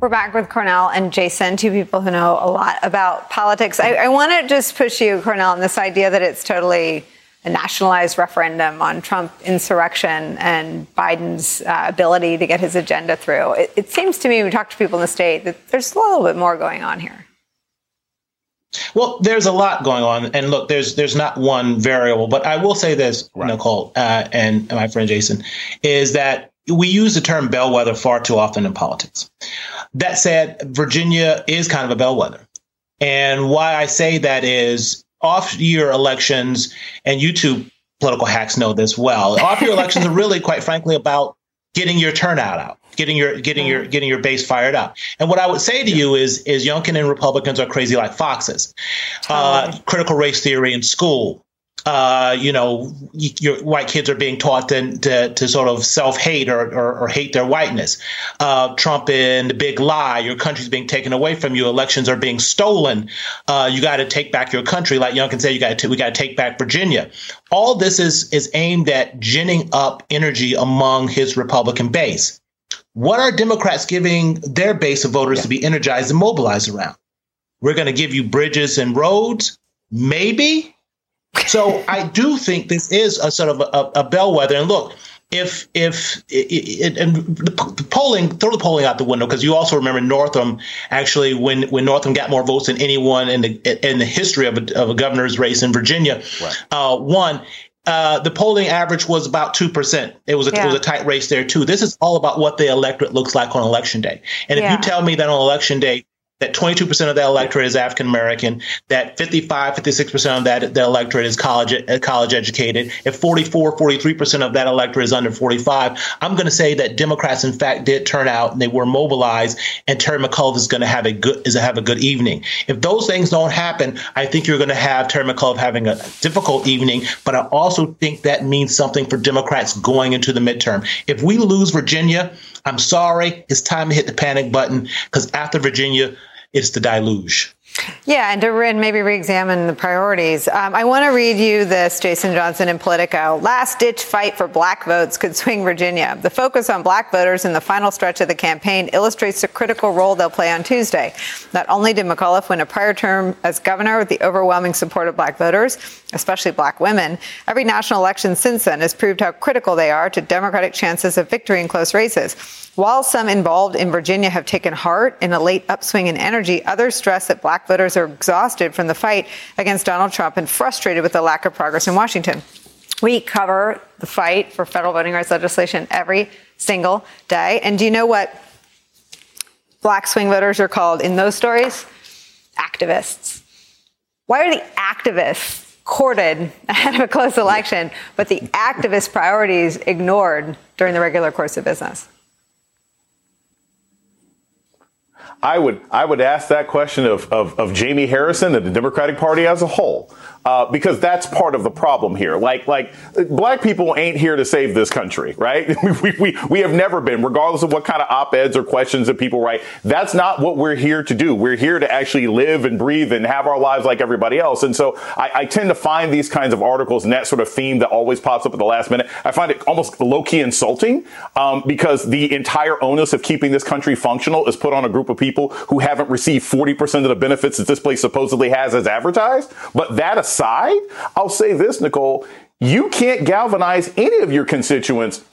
We're back with Cornell and Jason, two people who know a lot about politics. I, I want to just push you, Cornell, on this idea that it's totally a nationalized referendum on Trump insurrection and Biden's uh, ability to get his agenda through. It, it seems to me, we talk to people in the state, that there's a little bit more going on here. Well, there's a lot going on, and look, there's there's not one variable, but I will say this, right. Nicole uh, and my friend Jason, is that we use the term bellwether far too often in politics. That said, Virginia is kind of a bellwether. And why I say that is off year elections, and YouTube political hacks know this well. Off year elections are really, quite frankly, about getting your turnout out, getting your getting your getting your base fired up. And what I would say to you is is Youngkin and Republicans are crazy like foxes. Uh, critical race theory in school, uh, you know, your white kids are being taught to, to, to sort of self hate or, or, or, hate their whiteness. Uh, Trump and the big lie, your country's being taken away from you. Elections are being stolen. Uh, you got to take back your country. Like Youngkin said, you got to we got to take back Virginia. All this is is aimed at ginning up energy among his Republican base. What are Democrats giving their base of voters yeah. to be energized and mobilized around? We're going to give you bridges and roads, maybe. So I do think this is a sort of a, a bellwether. And look, if if it, it, and the polling throw the polling out the window because you also remember Northam actually when when Northam got more votes than anyone in the in the history of a, of a governor's race in Virginia, right. uh, won. Uh, the polling average was about two percent. It was a, yeah. it was a tight race there too. This is all about what the electorate looks like on election day. And yeah. if you tell me that on election day that 22% of that electorate is African American, that 55, 56% of that, that electorate is college uh, college educated, if 44, 43% of that electorate is under 45, I'm going to say that Democrats in fact did turn out and they were mobilized and Terry McAuliffe is going to have a good is have a good evening. If those things don't happen, I think you're going to have Terry McAuliffe having a difficult evening, but I also think that means something for Democrats going into the midterm. If we lose Virginia, I'm sorry, it's time to hit the panic button because after Virginia, it's the deluge. Yeah, and to maybe re-examine the priorities. Um, I want to read you this, Jason Johnson in Politico. Last ditch fight for black votes could swing Virginia. The focus on black voters in the final stretch of the campaign illustrates the critical role they'll play on Tuesday. Not only did McAuliffe win a prior term as governor with the overwhelming support of black voters, especially black women, every national election since then has proved how critical they are to Democratic chances of victory in close races. While some involved in Virginia have taken heart in a late upswing in energy, others stress that black voters are exhausted from the fight against Donald Trump and frustrated with the lack of progress in Washington. We cover the fight for federal voting rights legislation every single day. And do you know what black swing voters are called in those stories? Activists. Why are the activists courted ahead of a close election, but the activist priorities ignored during the regular course of business? I would I would ask that question of, of, of Jamie Harrison and the Democratic Party as a whole uh, because that's part of the problem here. Like, like black people ain't here to save this country, right? we, we, we have never been, regardless of what kind of op-eds or questions that people write. That's not what we're here to do. We're here to actually live and breathe and have our lives like everybody else. And so I, I tend to find these kinds of articles and that sort of theme that always pops up at the last minute. I find it almost low-key insulting um, because the entire onus of keeping this country functional is put on a group of people who haven't received 40% of the benefits that this place supposedly has as advertised. But that aside, aside, I'll say this, Nicole, you can't galvanize any of your constituents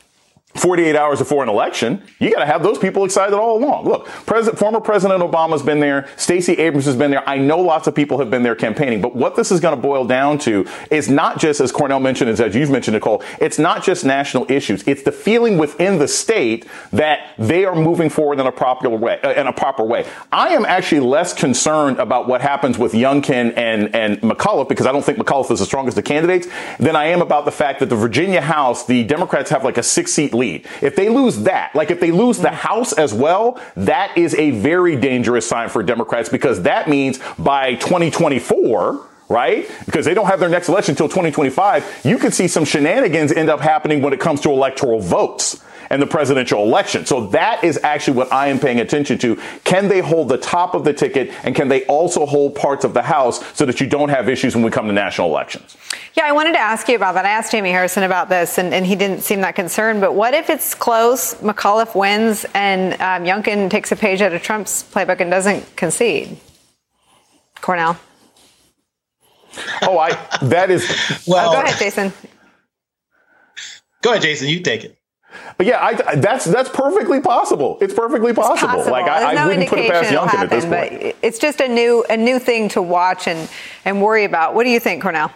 48 hours before an election, you got to have those people excited all along. Look, President, former President Obama's been there. Stacey Abrams has been there. I know lots of people have been there campaigning, but what this is going to boil down to is not just, as Cornell mentioned, as you've mentioned, Nicole, it's not just national issues. It's the feeling within the state that they are moving forward in a proper way, uh, in a proper way. I am actually less concerned about what happens with Youngkin and, and McAuliffe because I don't think McAuliffe is the strongest of candidates than I am about the fact that the Virginia House, the Democrats have like a six seat lead lead. If they lose that, like if they lose the mm. House as well, that is a very dangerous sign for Democrats because that means by 2024, right? Because they don't have their next election until 2025, you could see some shenanigans end up happening when it comes to electoral votes and the presidential election. So that is actually what I am paying attention to. Can they hold the top of the ticket and can they also hold parts of the House so that you don't have issues when we come to national elections? Yeah, I wanted to ask you about that. I asked Jamie Harrison about this and, and he didn't seem that concerned. But what if it's close, McAuliffe wins, and um, Youngkin takes a page out of Trump's playbook and doesn't concede? Cornell. Oh, I that is well. Oh, go ahead, Jason. Go ahead, Jason. You take it. But yeah, I, that's that's perfectly possible. It's perfectly possible. possible. Like I, no I wouldn't put it past Youngkin happen, at this point. it's just a new a new thing to watch and and worry about. What do you think, Cornell?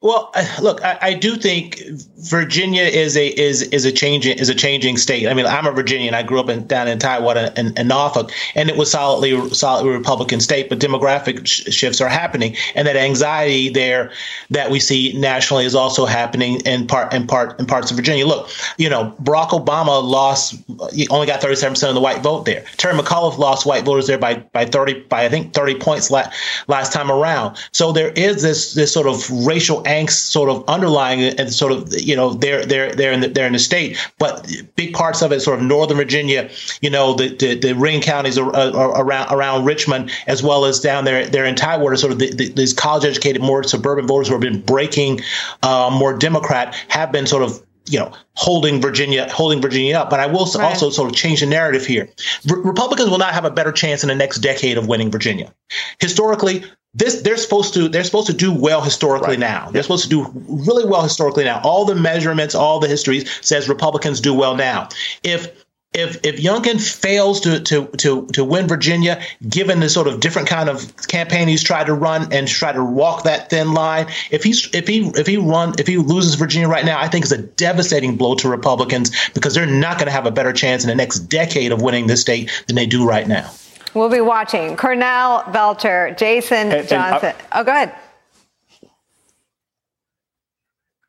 Well, look, I, I, do think Virginia is a is is a changing is a changing state. I mean, I'm a Virginian. I grew up in down in Tidewater and, Norfolk, and it was solidly solidly Republican state. But demographic sh- shifts are happening, and that anxiety there that we see nationally is also happening in part in part in parts of Virginia. Look, you know, Barack Obama lost. He only got 37 percent of the white vote there. Terry McAuliffe lost white voters there by by 30 by I think 30 points la- last time around. So there is this this sort of racial angst sort of underlying it and sort of you know they're they're they're in the, they're in the state, but big parts of it, sort of Northern Virginia, you know, the the, the ring counties are, are around around Richmond as well as down there there in Tidewater, sort of the, the, these college educated more suburban voters who have been breaking uh, more Democrat have been sort of you know, holding Virginia, holding Virginia up. But I will right. also sort of change the narrative here. Republicans will not have a better chance in the next decade of winning Virginia. Historically, this they're supposed to they're supposed to do well historically right. now. They're supposed to do really well historically now. All the measurements, all the histories says Republicans do well now. If if if Youngkin fails to to to to win Virginia, given the sort of different kind of campaign he's tried to run and try to walk that thin line, if he's if he if he run if he loses Virginia right now, I think it's a devastating blow to Republicans because they're not going to have a better chance in the next decade of winning this state than they do right now. We'll be watching. Cornell Belcher, Jason and, Johnson. And, uh, oh, go ahead.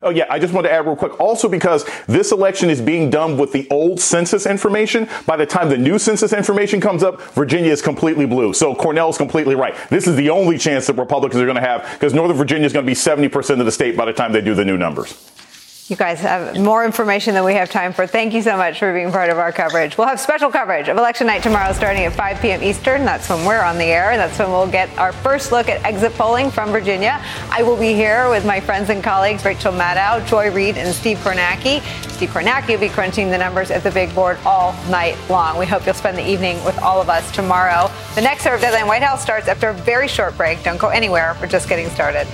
Oh, yeah. I just want to add real quick. Also, because this election is being done with the old census information, by the time the new census information comes up, Virginia is completely blue. So Cornell is completely right. This is the only chance that Republicans are going to have because Northern Virginia is going to be 70% of the state by the time they do the new numbers. You guys have more information than we have time for. Thank you so much for being part of our coverage. We'll have special coverage of election night tomorrow starting at 5 p.m. Eastern. That's when we're on the air. That's when we'll get our first look at exit polling from Virginia. I will be here with my friends and colleagues Rachel Maddow, Joy Reid, and Steve Kornacki. Steve Kornacki will be crunching the numbers at the big board all night long. We hope you'll spend the evening with all of us tomorrow. The next of Deadline White House starts after a very short break. Don't go anywhere. We're just getting started.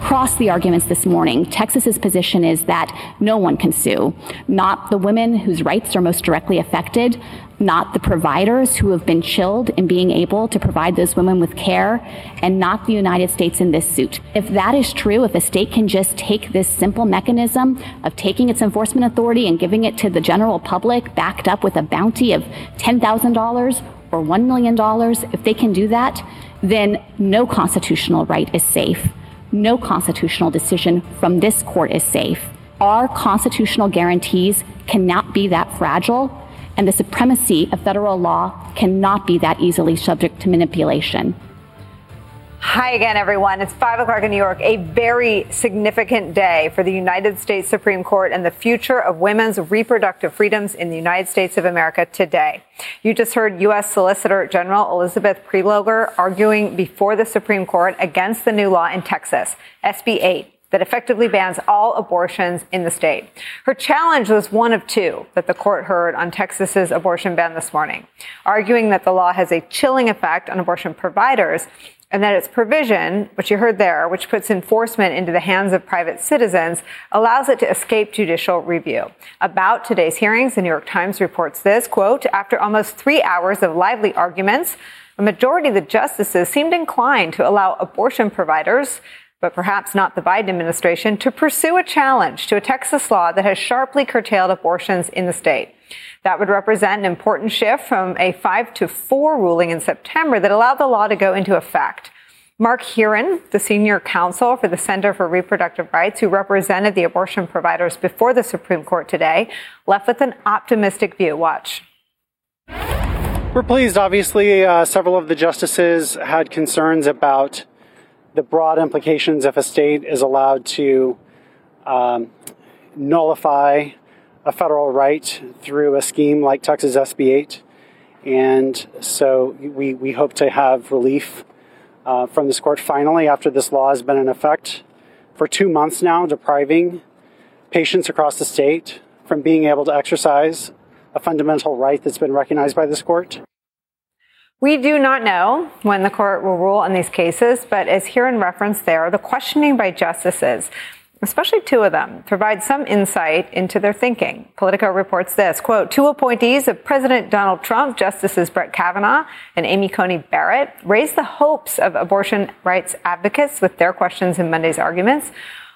Across the arguments this morning, Texas's position is that no one can sue, not the women whose rights are most directly affected, not the providers who have been chilled in being able to provide those women with care, and not the United States in this suit. If that is true, if a state can just take this simple mechanism of taking its enforcement authority and giving it to the general public, backed up with a bounty of $10,000 or $1 million, if they can do that, then no constitutional right is safe no constitutional decision from this court is safe. Our constitutional guarantees cannot be that fragile, and the supremacy of federal law cannot be that easily subject to manipulation. Hi again, everyone. It's 5 o'clock in New York, a very significant day for the United States Supreme Court and the future of women's reproductive freedoms in the United States of America today. You just heard U.S. Solicitor General Elizabeth Prelogar arguing before the Supreme Court against the new law in Texas, SB 8 that effectively bans all abortions in the state. Her challenge was one of two that the court heard on Texas's abortion ban this morning, arguing that the law has a chilling effect on abortion providers and that its provision, which you heard there, which puts enforcement into the hands of private citizens, allows it to escape judicial review. About today's hearings, the New York Times reports this, quote, after almost three hours of lively arguments, a majority of the justices seemed inclined to allow abortion providers but perhaps not the Biden administration, to pursue a challenge to a Texas law that has sharply curtailed abortions in the state. That would represent an important shift from a five to four ruling in September that allowed the law to go into effect. Marc Hearron, the senior counsel for the Center for Reproductive Rights, who represented the abortion providers before the Supreme Court today, left with an optimistic view. Watch. We're pleased, obviously. Uh, several of the justices had concerns about the broad implications if a state is allowed to um, nullify a federal right through a scheme like Texas SB 8. And so we, we hope to have relief uh, from this court finally after this law has been in effect for two months now, depriving patients across the state from being able to exercise a fundamental right that's been recognized by this court. We do not know when the court will rule on these cases, but as here in reference there, the questioning by justices especially two of them, provide some insight into their thinking. Politico reports this, quote, two appointees of President Donald Trump, Justices Brett Kavanaugh and Amy Coney Barrett, raised the hopes of abortion rights advocates with their questions in Monday's arguments.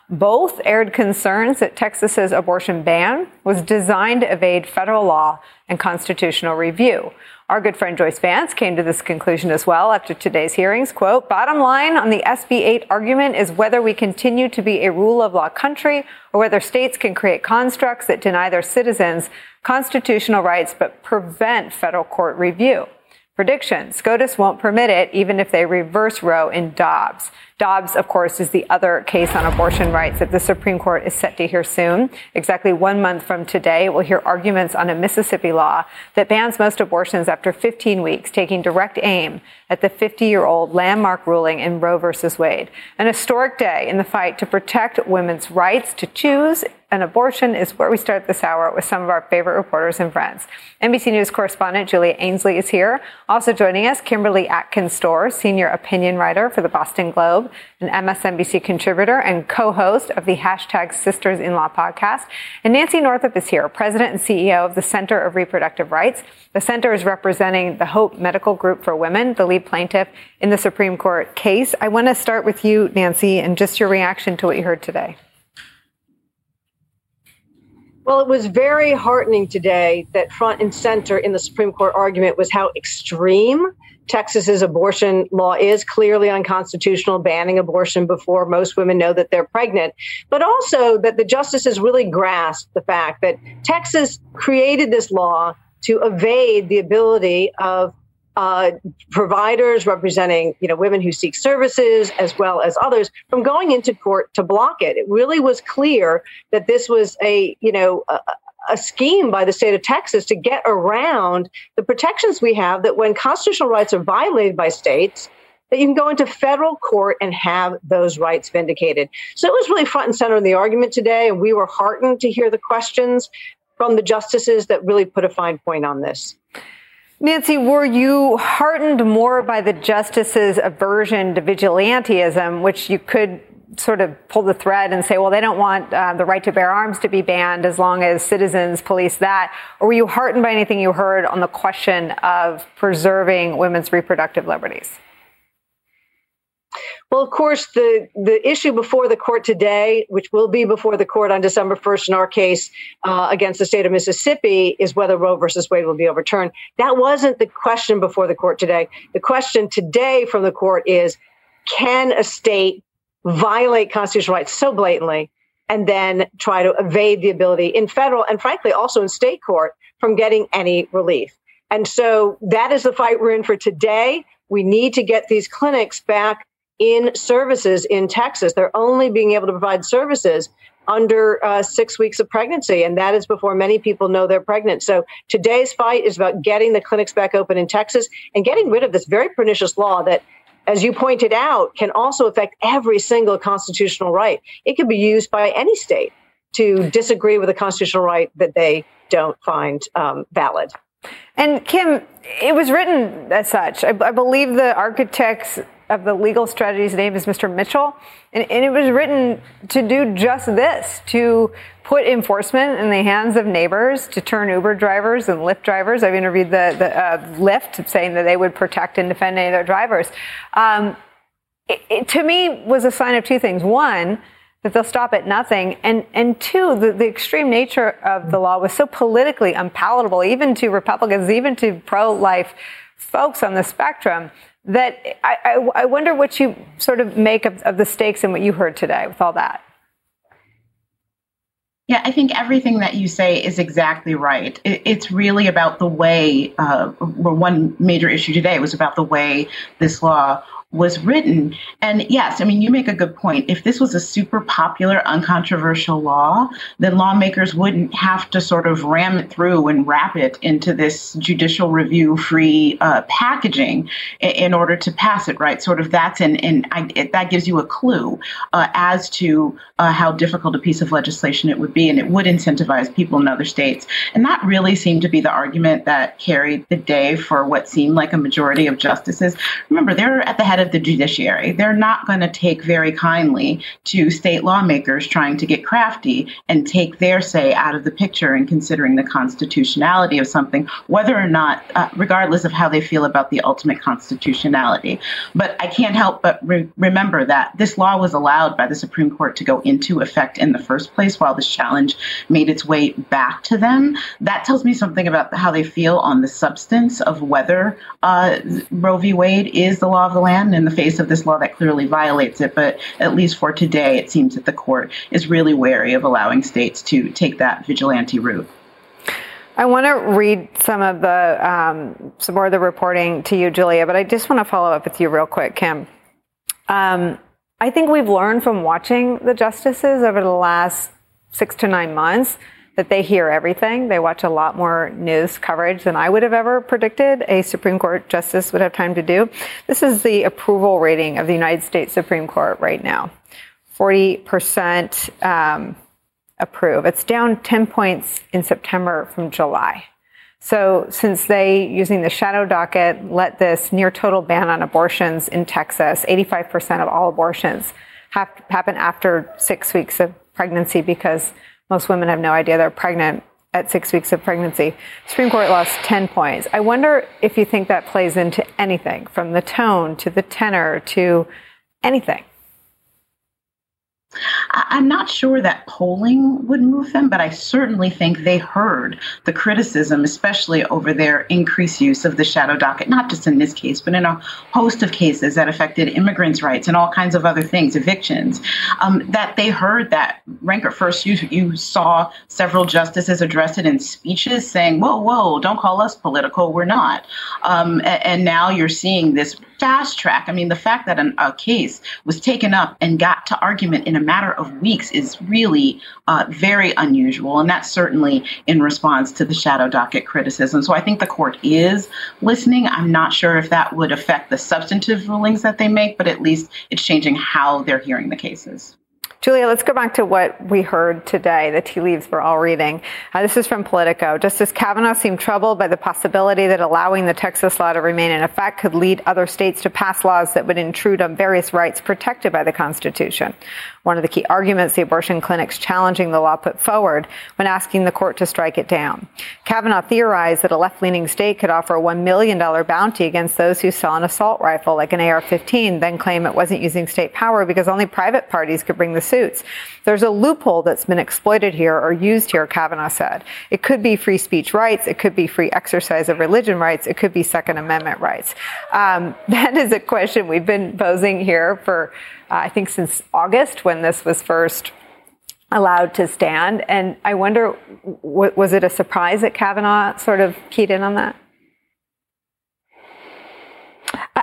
Both aired concerns that Texas's abortion ban was designed to evade federal law and constitutional review. Our good friend Joyce Vance came to this conclusion as well after today's hearings. Quote, bottom line on the SB 8 argument is whether we continue to be a rule of law country or whether states can create constructs that deny their citizens constitutional rights but prevent federal court review. Prediction. SCOTUS won't permit it even if they reverse Roe in Dobbs. Dobbs, of course, is the other case on abortion rights that the Supreme Court is set to hear soon. Exactly one month from today, we'll hear arguments on a Mississippi law that bans most abortions after 15 weeks, taking direct aim at the 50 year old landmark ruling in Roe v. Wade. An historic day in the fight to protect women's rights to choose an abortion is where we start this hour with some of our favorite reporters and friends. NBC News correspondent Julia Ainsley is here. Also joining us, Kimberly Atkins Stohr, senior opinion writer for the Boston Globe, an MSNBC contributor and co-host of the hashtag Sisters in Law podcast. And Nancy Northup is here, president and CEO of the Center of Reproductive Rights. The center is representing the Hope Medical Group for Women, the lead plaintiff in the Supreme Court case. I want to start with you, Nancy, and just your reaction to what you heard today. Well, it was very heartening today that front and center in the Supreme Court argument was how extreme Texas's abortion law is clearly unconstitutional, banning abortion before most women know that they're pregnant, but also that the justices really grasped the fact that Texas created this law to evade the ability of uh, providers representing you know women who seek services as well as others from going into court to block it. It really was clear that this was a you know a, a scheme by the state of Texas to get around the protections we have that when constitutional rights are violated by states that you can go into federal court and have those rights vindicated. So it was really front and center in the argument today, and we were heartened to hear the questions from the justices that really put a fine point on this. Nancy, were you heartened more by the justices' aversion to vigilantism, which you could sort of pull the thread and say, well, they don't want uh, the right to bear arms to be banned as long as citizens police that? Or were you heartened by anything you heard on the question of preserving women's reproductive liberties? Well, of course, the, the issue before the court today, which will be before the court on December 1st in our case uh, against the state of Mississippi, is whether Roe versus Wade will be overturned. That wasn't the question before the court today. The question today from the court is can a state violate constitutional rights so blatantly and then try to evade the ability in federal and frankly also in state court from getting any relief? And so that is the fight we're in for today. We need to get these clinics back in services in Texas. They're only being able to provide services under uh, six weeks of pregnancy, and that is before many people know they're pregnant. So today's fight is about getting the clinics back open in Texas and getting rid of this very pernicious law that, as you pointed out, can also affect every single constitutional right. It can be used by any state to disagree with a constitutional right that they don't find um, valid. And Kim, it was written as such. I, I believe the architects of the legal strategy's name is Mr. Mitchell. And, and, it was written to do just this, to put enforcement in the hands of neighbors, to turn Uber drivers and Lyft drivers. I've interviewed the, the uh, Lyft saying that they would protect and defend any of their drivers. Um, it, it, to me, was a sign of two things. One, that they'll stop at nothing. And, and two, the, the extreme nature of the law was so politically unpalatable, even to Republicans, even to pro life folks on the spectrum, that I, I, I, wonder what you sort of make of, of the stakes and what you heard today with all that. Yeah, I think everything that you say is exactly right. It, it's really about the way, uh, one major issue today was about the way this law was written. And yes, I mean, you make a good point. If this was a super popular, uncontroversial law, then lawmakers wouldn't have to sort of ram it through and wrap it into this judicial review free uh, packaging in, in, order to pass it, right? Sort of that's, and, and that gives you a clue uh, as to uh, how difficult a piece of legislation it would be. And it would incentivize people in other states. And that really seemed to be the argument that carried the day for what seemed like a majority of justices. Remember, they're at the head of the judiciary. They're not going to take very kindly to state lawmakers trying to get crafty and take their say out of the picture in considering the constitutionality of something, whether or not, uh, regardless of how they feel about the ultimate constitutionality. But I can't help but re- remember that this law was allowed by the Supreme Court to go into effect in the first place while this challenge made its way back to them. That tells me something about how they feel on the substance of whether uh, Roe v. Wade is the law of the land in the face of this law that clearly violates it. But at least for today, it seems that the court is really wary of allowing states to take that vigilante route. I want to read some of the um, some more of the reporting to you, Julia, but I just want to follow up with you real quick, Kim. Um, I think we've learned from watching the justices over the last six to nine months that they hear everything. They watch a lot more news coverage than I would have ever predicted a Supreme Court justice would have time to do. This is the approval rating of the United States Supreme Court right now 40% um, approve. It's down 10 points in September from July. So, since they, using the shadow docket, let this near total ban on abortions in Texas, 85% of all abortions have, happen after six weeks of pregnancy because most women have no idea they're pregnant at six weeks of pregnancy. Supreme Court lost 10 points. I wonder if you think that plays into anything from the tone to the tenor to anything. I'm not sure that polling would move them, but I certainly think they heard the criticism, especially over their increased use of the shadow docket, not just in this case, but in a host of cases that affected immigrants' rights and all kinds of other things, evictions. Um, that they heard that rank at first, you, you saw several justices address it in speeches saying, whoa, whoa, don't call us political, we're not. Um, and, and now you're seeing this fast track. I mean, the fact that an, a case was taken up and got to argument in a matter of weeks is really uh, very unusual. And that's certainly in response to the shadow docket criticism. So I think the court is listening. I'm not sure if that would affect the substantive rulings that they make, but at least it's changing how they're hearing the cases. Julia, let's go back to what we heard today, the tea leaves we're all reading. Uh, this is from Politico. Justice Kavanaugh seemed troubled by the possibility that allowing the Texas law to remain in effect could lead other states to pass laws that would intrude on various rights protected by the Constitution one of the key arguments the abortion clinics challenging the law put forward when asking the court to strike it down. Kavanaugh theorized that a left leaning state could offer a $1 million bounty against those who sell an assault rifle like an AR 15, then claim it wasn't using state power because only private parties could bring the suits. There's a loophole that's been exploited here or used here, Kavanaugh said. It could be free speech rights, it could be free exercise of religion rights, it could be Second Amendment rights. Um, that is a question we've been posing here for uh, I think since August when this was first allowed to stand. And I wonder, was it a surprise that Kavanaugh sort of keyed in on that?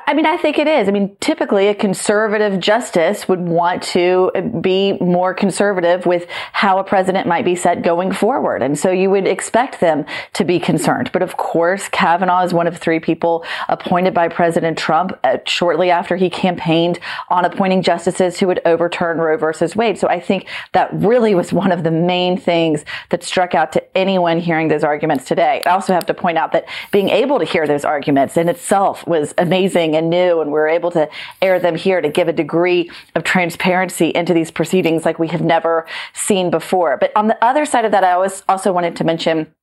I mean, I think it is. I mean, typically a conservative justice would want to be more conservative with how a president might be set going forward. And so you would expect them to be concerned. But of course, Kavanaugh is one of three people appointed by President Trump uh, shortly after he campaigned on appointing justices who would overturn Roe versus Wade. So I think that really was one of the main things that struck out to anyone hearing those arguments today. I also have to point out that being able to hear those arguments in itself was amazing and new, and we are able to air them here to give a degree of transparency into these proceedings like we have never seen before. But on the other side of that, I always also wanted to mention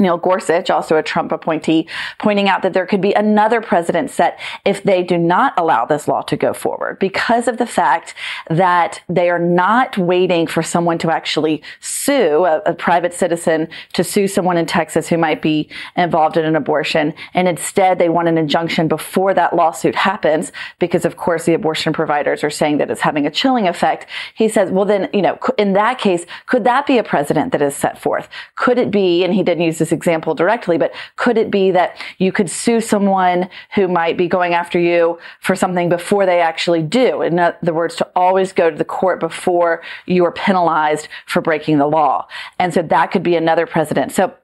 Neil Gorsuch, also a Trump appointee, pointing out that there could be another precedent set if they do not allow this law to go forward because of the fact that they are not waiting for someone to actually sue a, a private citizen to sue someone in Texas who might be involved in an abortion. And instead they want an injunction before that lawsuit happens because of course the abortion providers are saying that it's having a chilling effect. He says, well then, you know, in that case, could that be a precedent that is set forth? Could it be, and he didn't use this example directly, but could it be that you could sue someone who might be going after you for something before they actually do? In other words, to always go to the court before you are penalized for breaking the law. And so that could be another precedent. So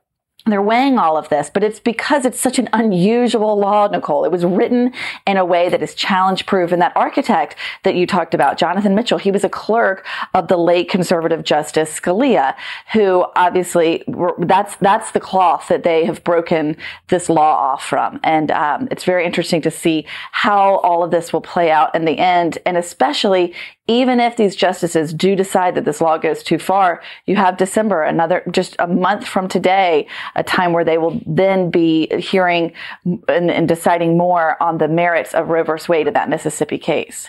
they're weighing all of this, but it's because it's such an unusual law, Nicolle. It was written in a way that is challenge proof. And that architect that you talked about, Jonathan Mitchell, he was a clerk of the late conservative Justice Scalia, who obviously that's, that's the cloth that they have broken this law off from. And um, it's very interesting to see how all of this will play out in the end. And especially even if these justices do decide that this law goes too far, you have December, another, just a month from today, a time where they will then be hearing and, and deciding more on the merits of Roe versus Wade in that Mississippi case.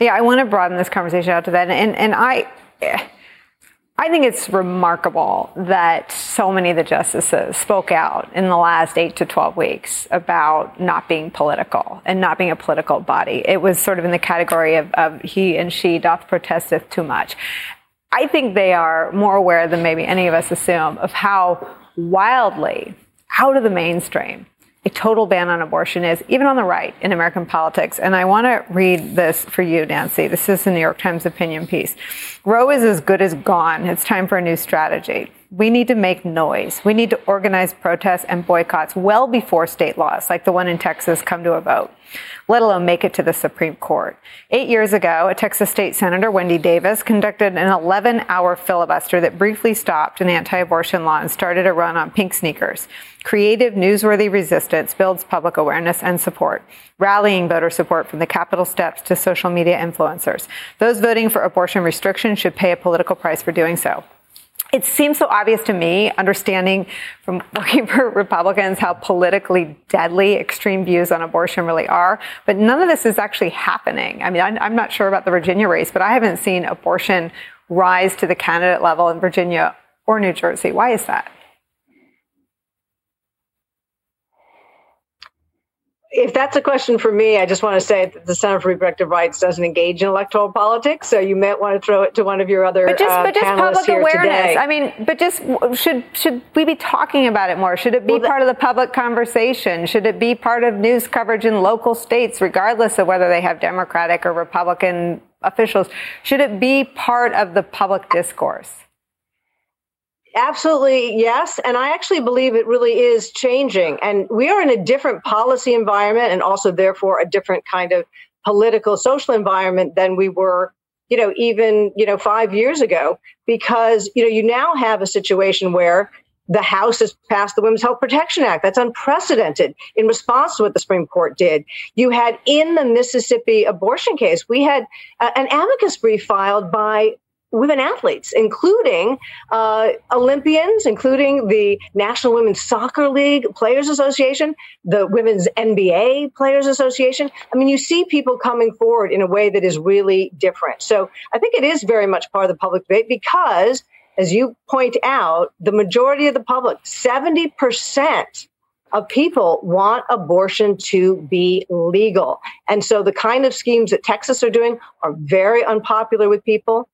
Yeah, I want to broaden this conversation out to that. And, and I, I think it's remarkable that so many of the justices spoke out in the last eight to 12 weeks about not being political and not being a political body. It was sort of in the category of, of he and she doth protesteth too much. I think they are more aware than maybe any of us assume of how wildly out of the mainstream a total ban on abortion is, even on the right in American politics. And I want to read this for you, Nancy. This is the New York Times opinion piece. Roe is as good as gone. It's time for a new strategy. We need to make noise. We need to organize protests and boycotts well before state laws, like the one in Texas, come to a vote, let alone make it to the Supreme Court. Eight years ago, a Texas state senator, Wendy Davis, conducted an 11 hour filibuster that briefly stopped an anti abortion law and started a run on pink sneakers. Creative, newsworthy resistance builds public awareness and support, rallying voter support from the Capitol steps to social media influencers. Those voting for abortion restriction should pay a political price for doing so it seems so obvious to me, understanding from working for Republicans how politically deadly extreme views on abortion really are. But none of this is actually happening. I mean, I'm not sure about the Virginia race, but I haven't seen abortion rise to the candidate level in Virginia or New Jersey. Why is that? If that's a question for me, I just want to say that the Center for Reproductive Rights doesn't engage in electoral politics, so you might want to throw it to one of your other but just, uh, but just public awareness. Today. I mean, but just should should we be talking about it more? Should it be well, part of the public conversation? Should it be part of news coverage in local states, regardless of whether they have Democratic or Republican officials? Should it be part of the public discourse? Absolutely, yes. And I actually believe it really is changing. And we are in a different policy environment and also, therefore, a different kind of political, social environment than we were, you know, even, you know, five years ago, because, you know, you now have a situation where the House has passed the Women's Health Protection Act. That's unprecedented in response to what the Supreme Court did. You had in the Mississippi abortion case, we had uh, an amicus brief filed by women athletes, including uh, Olympians, including the National Women's Soccer League Players Association, the Women's NBA Players Association. I mean, you see people coming forward in a way that is really different. So I think it is very much part of the public debate because, as you point out, the majority of the public, 70%, of people want abortion to be legal. And so the kind of schemes that Texas are doing are very unpopular with people.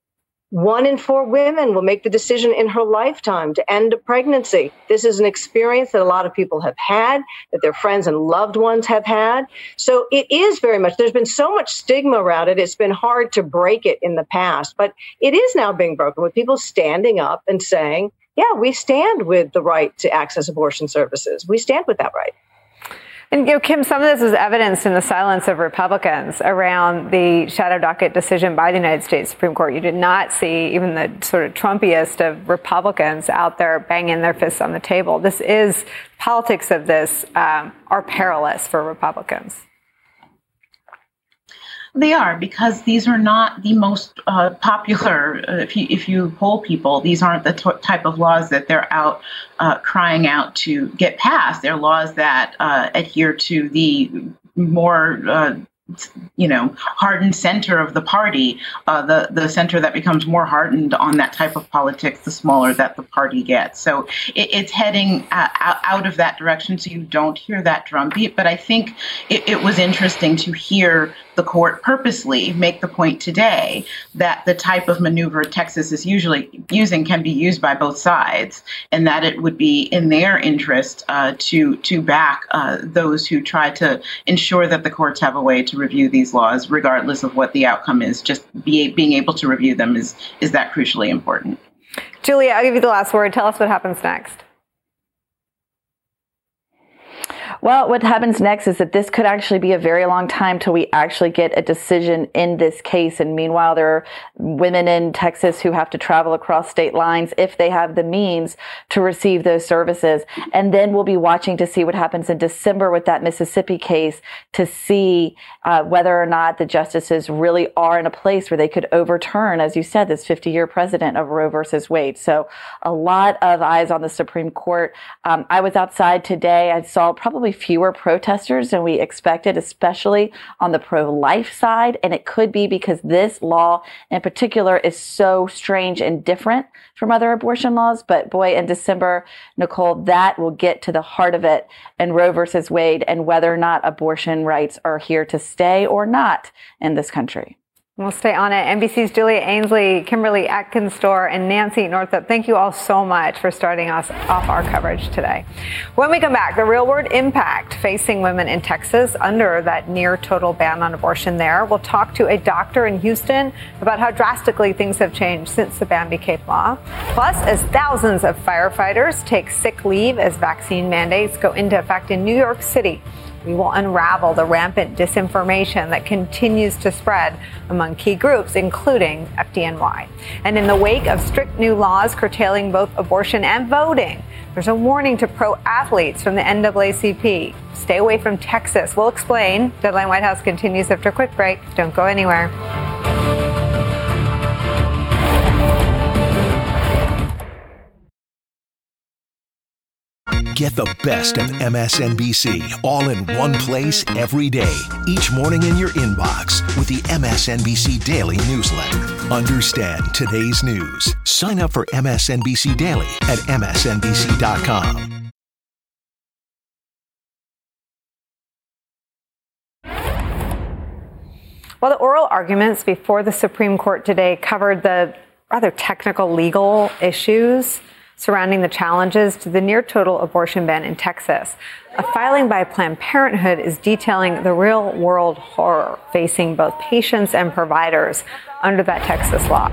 One in four women will make the decision in her lifetime to end a pregnancy. This is an experience that a lot of people have had, that their friends and loved ones have had. So it is very much, there's been so much stigma around it. It's been hard to break it in the past, but it is now being broken with people standing up and saying, yeah, we stand with the right to access abortion services. We stand with that right. And you know, Kim, some of this is evidenced in the silence of Republicans around the shadow docket decision by the United States Supreme Court. You did not see even the sort of Trumpiest of Republicans out there banging their fists on the table. This is politics of this um, are perilous for Republicans. They are because these are not the most uh, popular. Uh, if you if you poll people, these aren't the t- type of laws that they're out uh, crying out to get passed. They're laws that uh, adhere to the more uh, you know hardened center of the party uh, the the center that becomes more hardened on that type of politics the smaller that the party gets so it, it's heading uh, out of that direction so you don't hear that drumbeat but i think it, it was interesting to hear the court purposely make the point today that the type of maneuver Texas is usually using can be used by both sides, and that it would be in their interest uh, to to back uh, those who try to ensure that the courts have a way to review these laws, regardless of what the outcome is. Just be, being able to review them is is that crucially important. Julia, I'll give you the last word. Tell us what happens next. Well, what happens next is that this could actually be a very long time till we actually get a decision in this case. And meanwhile, there are women in Texas who have to travel across state lines if they have the means to receive those services. And then we'll be watching to see what happens in December with that Mississippi case to see uh, whether or not the justices really are in a place where they could overturn, as you said, this 50 year precedent of Roe versus Wade. So a lot of eyes on the Supreme Court. Um, I was outside today. I saw probably probably fewer protesters than we expected, especially on the pro life side. And it could be because this law in particular is so strange and different from other abortion laws. But boy, in December, Nicolle, that will get to the heart of it and Roe versus Wade and whether or not abortion rights are here to stay or not in this country. We'll stay on it. NBC's Julia Ainsley, Kimberly Atkins Stohr, and Nancy Northup. Thank you all so much for starting us off our coverage today. When we come back, the real world impact facing women in Texas under that near total ban on abortion there. We'll talk to a doctor in Houston about how drastically things have changed since the ban became law. Plus, as thousands of firefighters take sick leave as vaccine mandates go into effect in New York City. We will unravel the rampant disinformation that continues to spread among key groups, including FDNY. And in the wake of strict new laws curtailing both abortion and voting, there's a warning to pro athletes from the NAACP. Stay away from Texas. We'll explain. Deadline White House continues after a quick break. Don't go anywhere. Get the best of MSNBC all in one place every day, each morning in your inbox with the MSNBC Daily newsletter. Understand today's news. Sign up for MSNBC Daily at MSNBC.com. Well, the oral arguments before the Supreme Court today covered the rather technical legal issues surrounding the challenges to the near total abortion ban in Texas. A filing by Planned Parenthood is detailing the real world horror facing both patients and providers under that Texas law.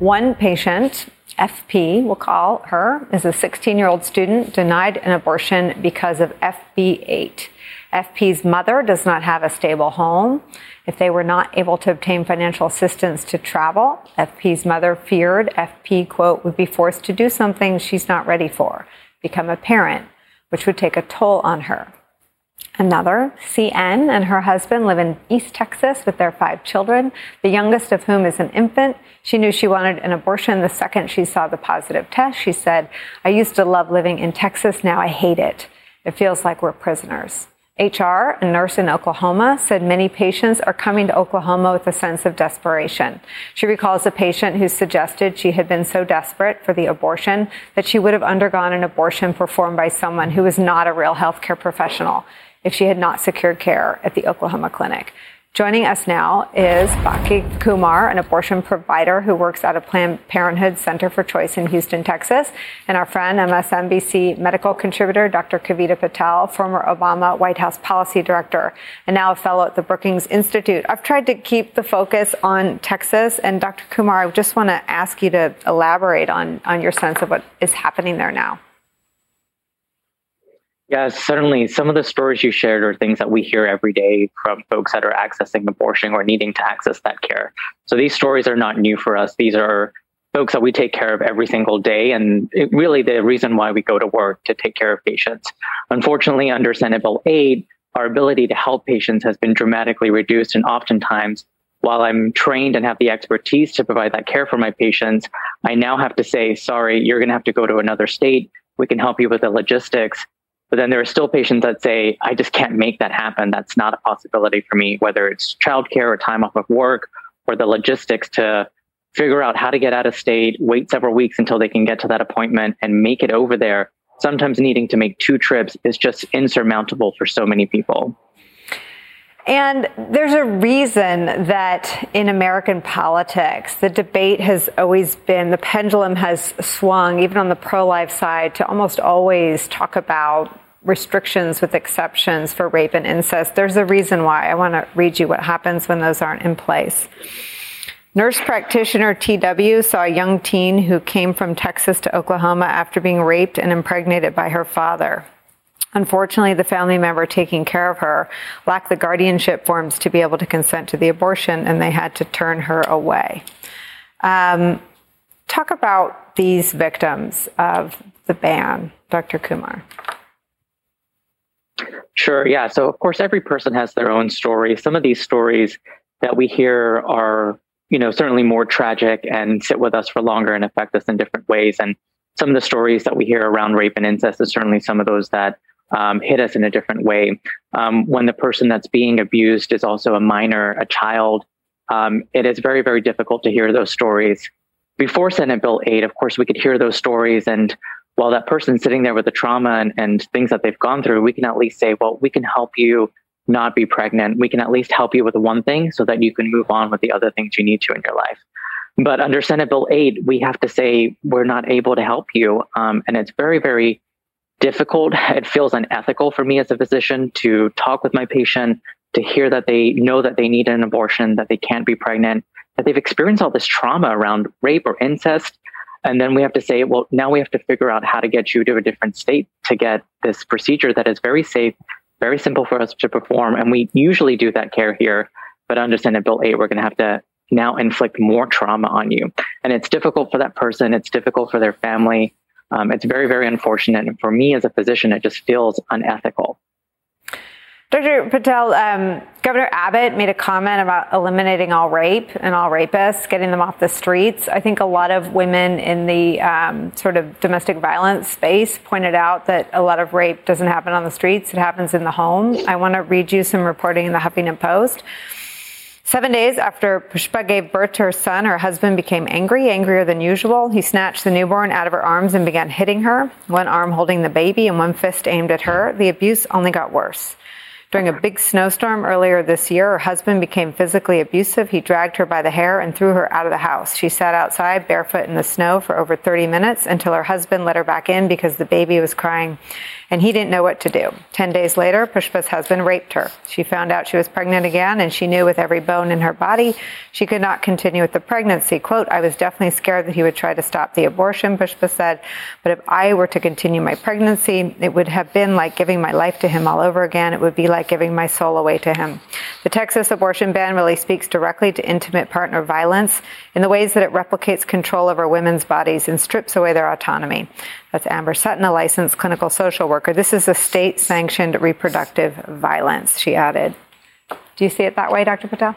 One patient, FP, we'll call her, is a 16 year old student denied an abortion because of SB8. FP's mother does not have a stable home. If they were not able to obtain financial assistance to travel, FP's mother feared FP, quote, would be forced to do something she's not ready for, become a parent, which would take a toll on her. Another, CN, and her husband live in East Texas with their five children, the youngest of whom is an infant. She knew she wanted an abortion the second she saw the positive test. She said, I used to love living in Texas. Now I hate it. It feels like we're prisoners. HR, a nurse in Oklahoma, said many patients are coming to Oklahoma with a sense of desperation. She recalls a patient who suggested she had been so desperate for the abortion that she would have undergone an abortion performed by someone who was not a real healthcare professional if she had not secured care at the Oklahoma clinic. Joining us now is Bhavik Kumar, an abortion provider who works at a Planned Parenthood Center for Choice in Houston, Texas, and our friend MSNBC medical contributor Dr. Kavita Patel, former Obama White House policy director, and now a fellow at the Brookings Institute. I've tried to keep the focus on Texas, and Dr. Kumar, I just want to ask you to elaborate on, on your sense of what is happening there now. Yeah, certainly. Some of the stories you shared are things that we hear every day from folks that are accessing abortion or needing to access that care. So these stories are not new for us. These are folks that we take care of every single day, and it, really the reason why we go to work to take care of patients. Unfortunately, under Senate Bill 8, our ability to help patients has been dramatically reduced, and oftentimes, while I'm trained and have the expertise to provide that care for my patients, I now have to say, sorry, you're going to have to go to another state. We can help you with the logistics but then there are still patients that say, I just can't make that happen. That's not a possibility for me, whether it's childcare or time off of work or the logistics to figure out how to get out of state, wait several weeks until they can get to that appointment and make it over there. Sometimes needing to make two trips is just insurmountable for so many people. And there's a reason that in American politics, the debate has always been, the pendulum has swung, even on the pro life side, to almost always talk about restrictions with exceptions for rape and incest. There's a reason why. I want to read you what happens when those aren't in place. Nurse practitioner TW saw a young teen who came from Texas to Oklahoma after being raped and impregnated by her father. Unfortunately, the family member taking care of her lacked the guardianship forms to be able to consent to the abortion, and they had to turn her away. Um, talk about these victims of the ban, Dr. Kumar. Sure, yeah. So, of course, every person has their own story. Some of these stories that we hear are, you know, certainly more tragic and sit with us for longer and affect us in different ways. And some of the stories that we hear around rape and incest is certainly some of those that um, hit us in a different way. Um, when the person that's being abused is also a minor, a child, um, it is very, very difficult to hear those stories. Before Senate Bill 8, of course, we could hear those stories. And while that person's sitting there with the trauma and, and things that they've gone through, we can at least say, well, we can help you not be pregnant, we can at least help you with one thing so that you can move on with the other things you need to in your life. But under Senate Bill 8, we have to say we're not able to help you. Um, and it's very, very difficult. It feels unethical for me as a physician to talk with my patient, to hear that they know that they need an abortion, that they can't be pregnant, that they've experienced all this trauma around rape or incest. And then we have to say, well, now we have to figure out how to get you to a different state to get this procedure that is very safe, very simple for us to perform. And we usually do that care here. But understand Senate Bill 8, we're going to have to now inflict more trauma on you. And it's difficult for that person, it's difficult for their family. Um, it's very, very unfortunate. And for me as a physician, it just feels unethical. Dr. Patel, um, Governor Abbott made a comment about eliminating all rape and all rapists, getting them off the streets. I think a lot of women in the um, sort of domestic violence space pointed out that a lot of rape doesn't happen on the streets, it happens in the home. I want to read you some reporting in the Huffington Post. Seven days after Pushpa gave birth to her son, her husband became angry, angrier than usual. He snatched the newborn out of her arms and began hitting her, one arm holding the baby and one fist aimed at her. The abuse only got worse. During a big snowstorm earlier this year, her husband became physically abusive. He dragged her by the hair and threw her out of the house. She sat outside barefoot in the snow for over 30 minutes until her husband let her back in because the baby was crying and he didn't know what to do. Ten days later, Pushpa's husband raped her. She found out she was pregnant again, and she knew with every bone in her body she could not continue with the pregnancy. Quote, I was definitely scared that he would try to stop the abortion, Pushpa said, but if I were to continue my pregnancy, it would have been like giving my life to him all over again. It would be like giving my soul away to him. The Texas abortion ban really speaks directly to intimate partner violence in the ways that it replicates control over women's bodies and strips away their autonomy. That's Amber Sutton, a licensed clinical social worker. This is a state sanctioned reproductive violence, she added. Do you see it that way, Dr. Patel?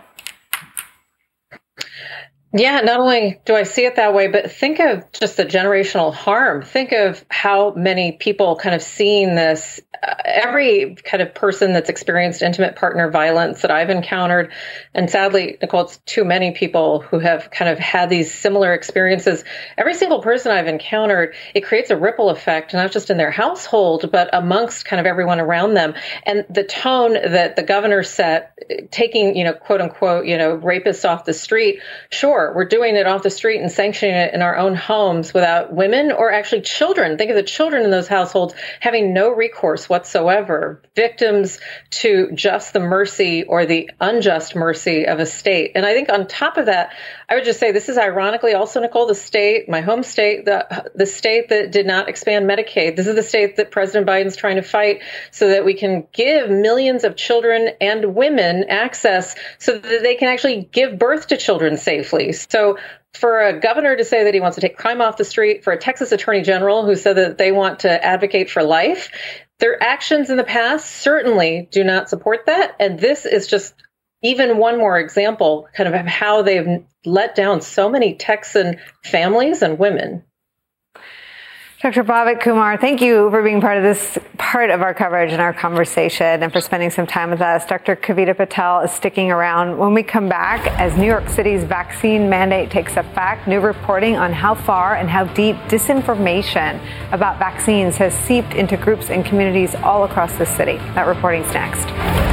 Yeah, not only do I see it that way, but think of just the generational harm. Think of how many people kind of seeing this. Every kind of person that's experienced intimate partner violence that I've encountered, and sadly, Nicolle, it's too many people who have kind of had these similar experiences. Every single person I've encountered, it creates a ripple effect, not just in their household, but amongst kind of everyone around them. And the tone that the governor set, taking, you know, quote unquote, you know, rapists off the street, sure we're doing it off the street and sanctioning it in our own homes without women or actually children. Think of the children in those households having no recourse whatsoever, victims to just the mercy or the unjust mercy of a state. And I think on top of that, I would just say this is ironically also, Nicolle, the state, my home state, the, the state that did not expand Medicaid. This is the state that President Biden's trying to fight so that we can give millions of children and women access so that they can actually give birth to children safely. So for a governor to say that he wants to take crime off the street, for a Texas attorney general who said that they want to advocate for life, their actions in the past certainly do not support that. And this is just even one more example kind of how they've let down so many Texan families and women. Dr. Bhavik Kumar, thank you for being part of this part of our coverage and our conversation and for spending some time with us. Dr. Kavita Patel is sticking around when we come back as New York City's vaccine mandate takes effect. New reporting on how far and how deep disinformation about vaccines has seeped into groups and communities all across the city. That reporting's next.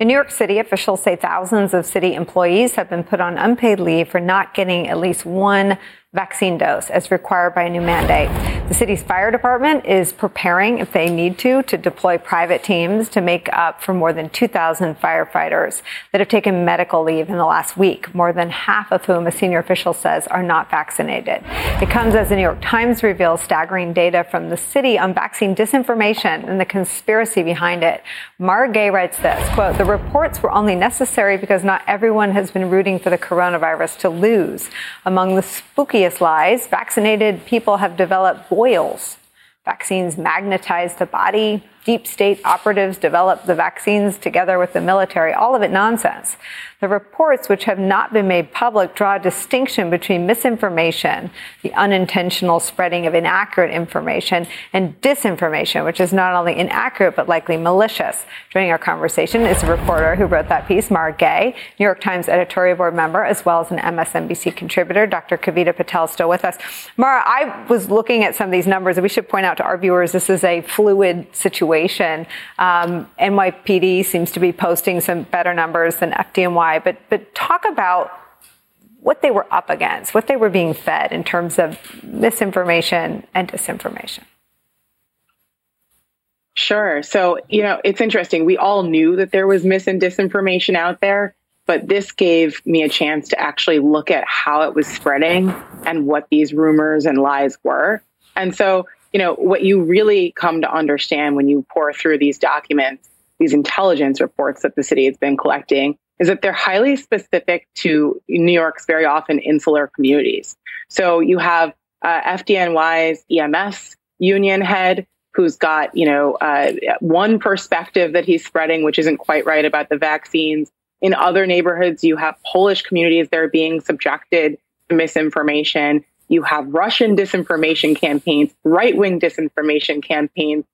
In New York City, officials say thousands of city employees have been put on unpaid leave for not getting at least one vaccine dose as required by a new mandate. The city's fire department is preparing, if they need to, to deploy private teams to make up for more than 2,000 firefighters that have taken medical leave in the last week, more than half of whom a senior official says are not vaccinated. It comes as the New York Times reveals staggering data from the city on vaccine disinformation and the conspiracy behind it. Mara Gay writes this, quote, the reports were only necessary because not everyone has been rooting for the coronavirus to lose. Among the spooky lies, vaccinated people have developed boils. Vaccines magnetize the body, deep state operatives developed the vaccines together with the military. All of it nonsense. The reports, which have not been made public, draw a distinction between misinformation, the unintentional spreading of inaccurate information, and disinformation, which is not only inaccurate but likely malicious. Joining our conversation is a reporter who wrote that piece, Mara Gay, New York Times editorial board member, as well as an MSNBC contributor. Dr. Kavita Patel still with us. Mara, I was looking at some of these numbers, and we should point out to our viewers this is a fluid situation. Um, NYPD seems to be posting some better numbers than FDNY but but talk about what they were up against, what they were being fed in terms of misinformation and disinformation. Sure. So, you know, it's interesting. We all knew that there was mis and disinformation out there, but this gave me a chance to actually look at how it was spreading and what these rumors and lies were. And so, you know, what you really come to understand when you pour through these documents, these intelligence reports that the city has been collecting, is that they're highly specific to New York's very often insular communities. So you have uh, FDNY's EMS union head who's got, you know, uh, one perspective that he's spreading, which isn't quite right about the vaccines. In other neighborhoods, you have Polish communities that are being subjected to misinformation. You have Russian disinformation campaigns, right wing disinformation campaigns,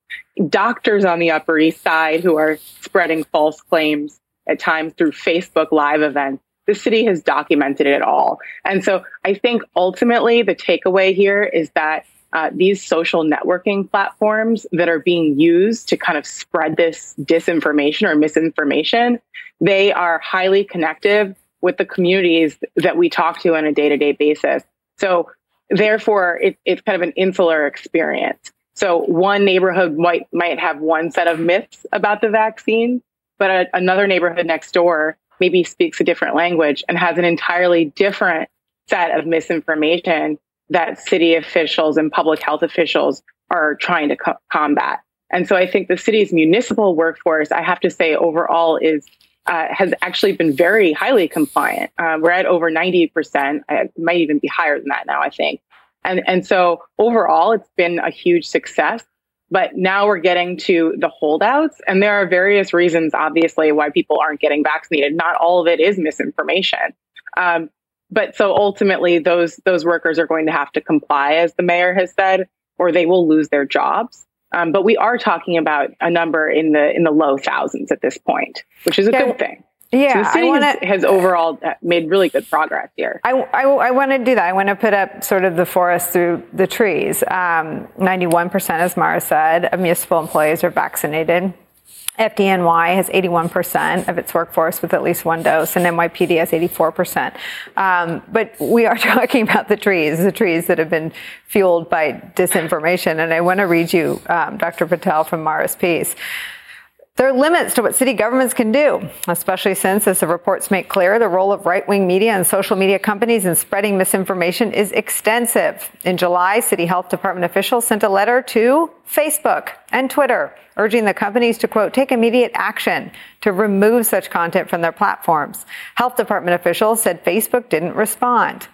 doctors on the Upper East Side who are spreading false claims at times through Facebook live events. The city has documented it all. And so I think ultimately the takeaway here is that uh, these social networking platforms that are being used to kind of spread this disinformation or misinformation, they are highly connective with the communities that we talk to on a day to day basis. So therefore, it, it's kind of an insular experience. So one neighborhood might might have one set of myths about the vaccine, but a, another neighborhood next door maybe speaks a different language and has an entirely different set of misinformation that city officials and public health officials are trying to co- combat. And so I think the city's municipal workforce, I have to say, overall is uh, has actually been very highly compliant. Uh, we're at over 90%. It might even be higher than that now, I think. And, and so overall, it's been a huge success. But now we're getting to the holdouts, and there are various reasons, obviously, why people aren't getting vaccinated. Not all of it is misinformation. Um, but so ultimately, those those workers are going to have to comply, as the mayor has said, or they will lose their jobs. Um, but we are talking about a number in the in the low thousands at this point, which is a yeah. good thing. Yeah, so the city wanna, has, has, overall uh, made really good progress here. I, I, I want to do that. I want to put up sort of the forest through the trees. Um, 91%, as Mara said, of municipal employees are vaccinated. FDNY has 81% of its workforce with at least one dose, and NYPD has 84%. Um, but we are talking about the trees, the trees that have been fueled by disinformation. And I want to read you, um, Dr. Patel, from Mara's piece. There are limits to what city governments can do, especially since, as the reports make clear, the role of right wing media and social media companies in spreading misinformation is extensive. In July, City Health Department officials sent a letter to Facebook and Twitter urging the companies to, quote, take immediate action to remove such content from their platforms. Health Department officials said Facebook didn't respond.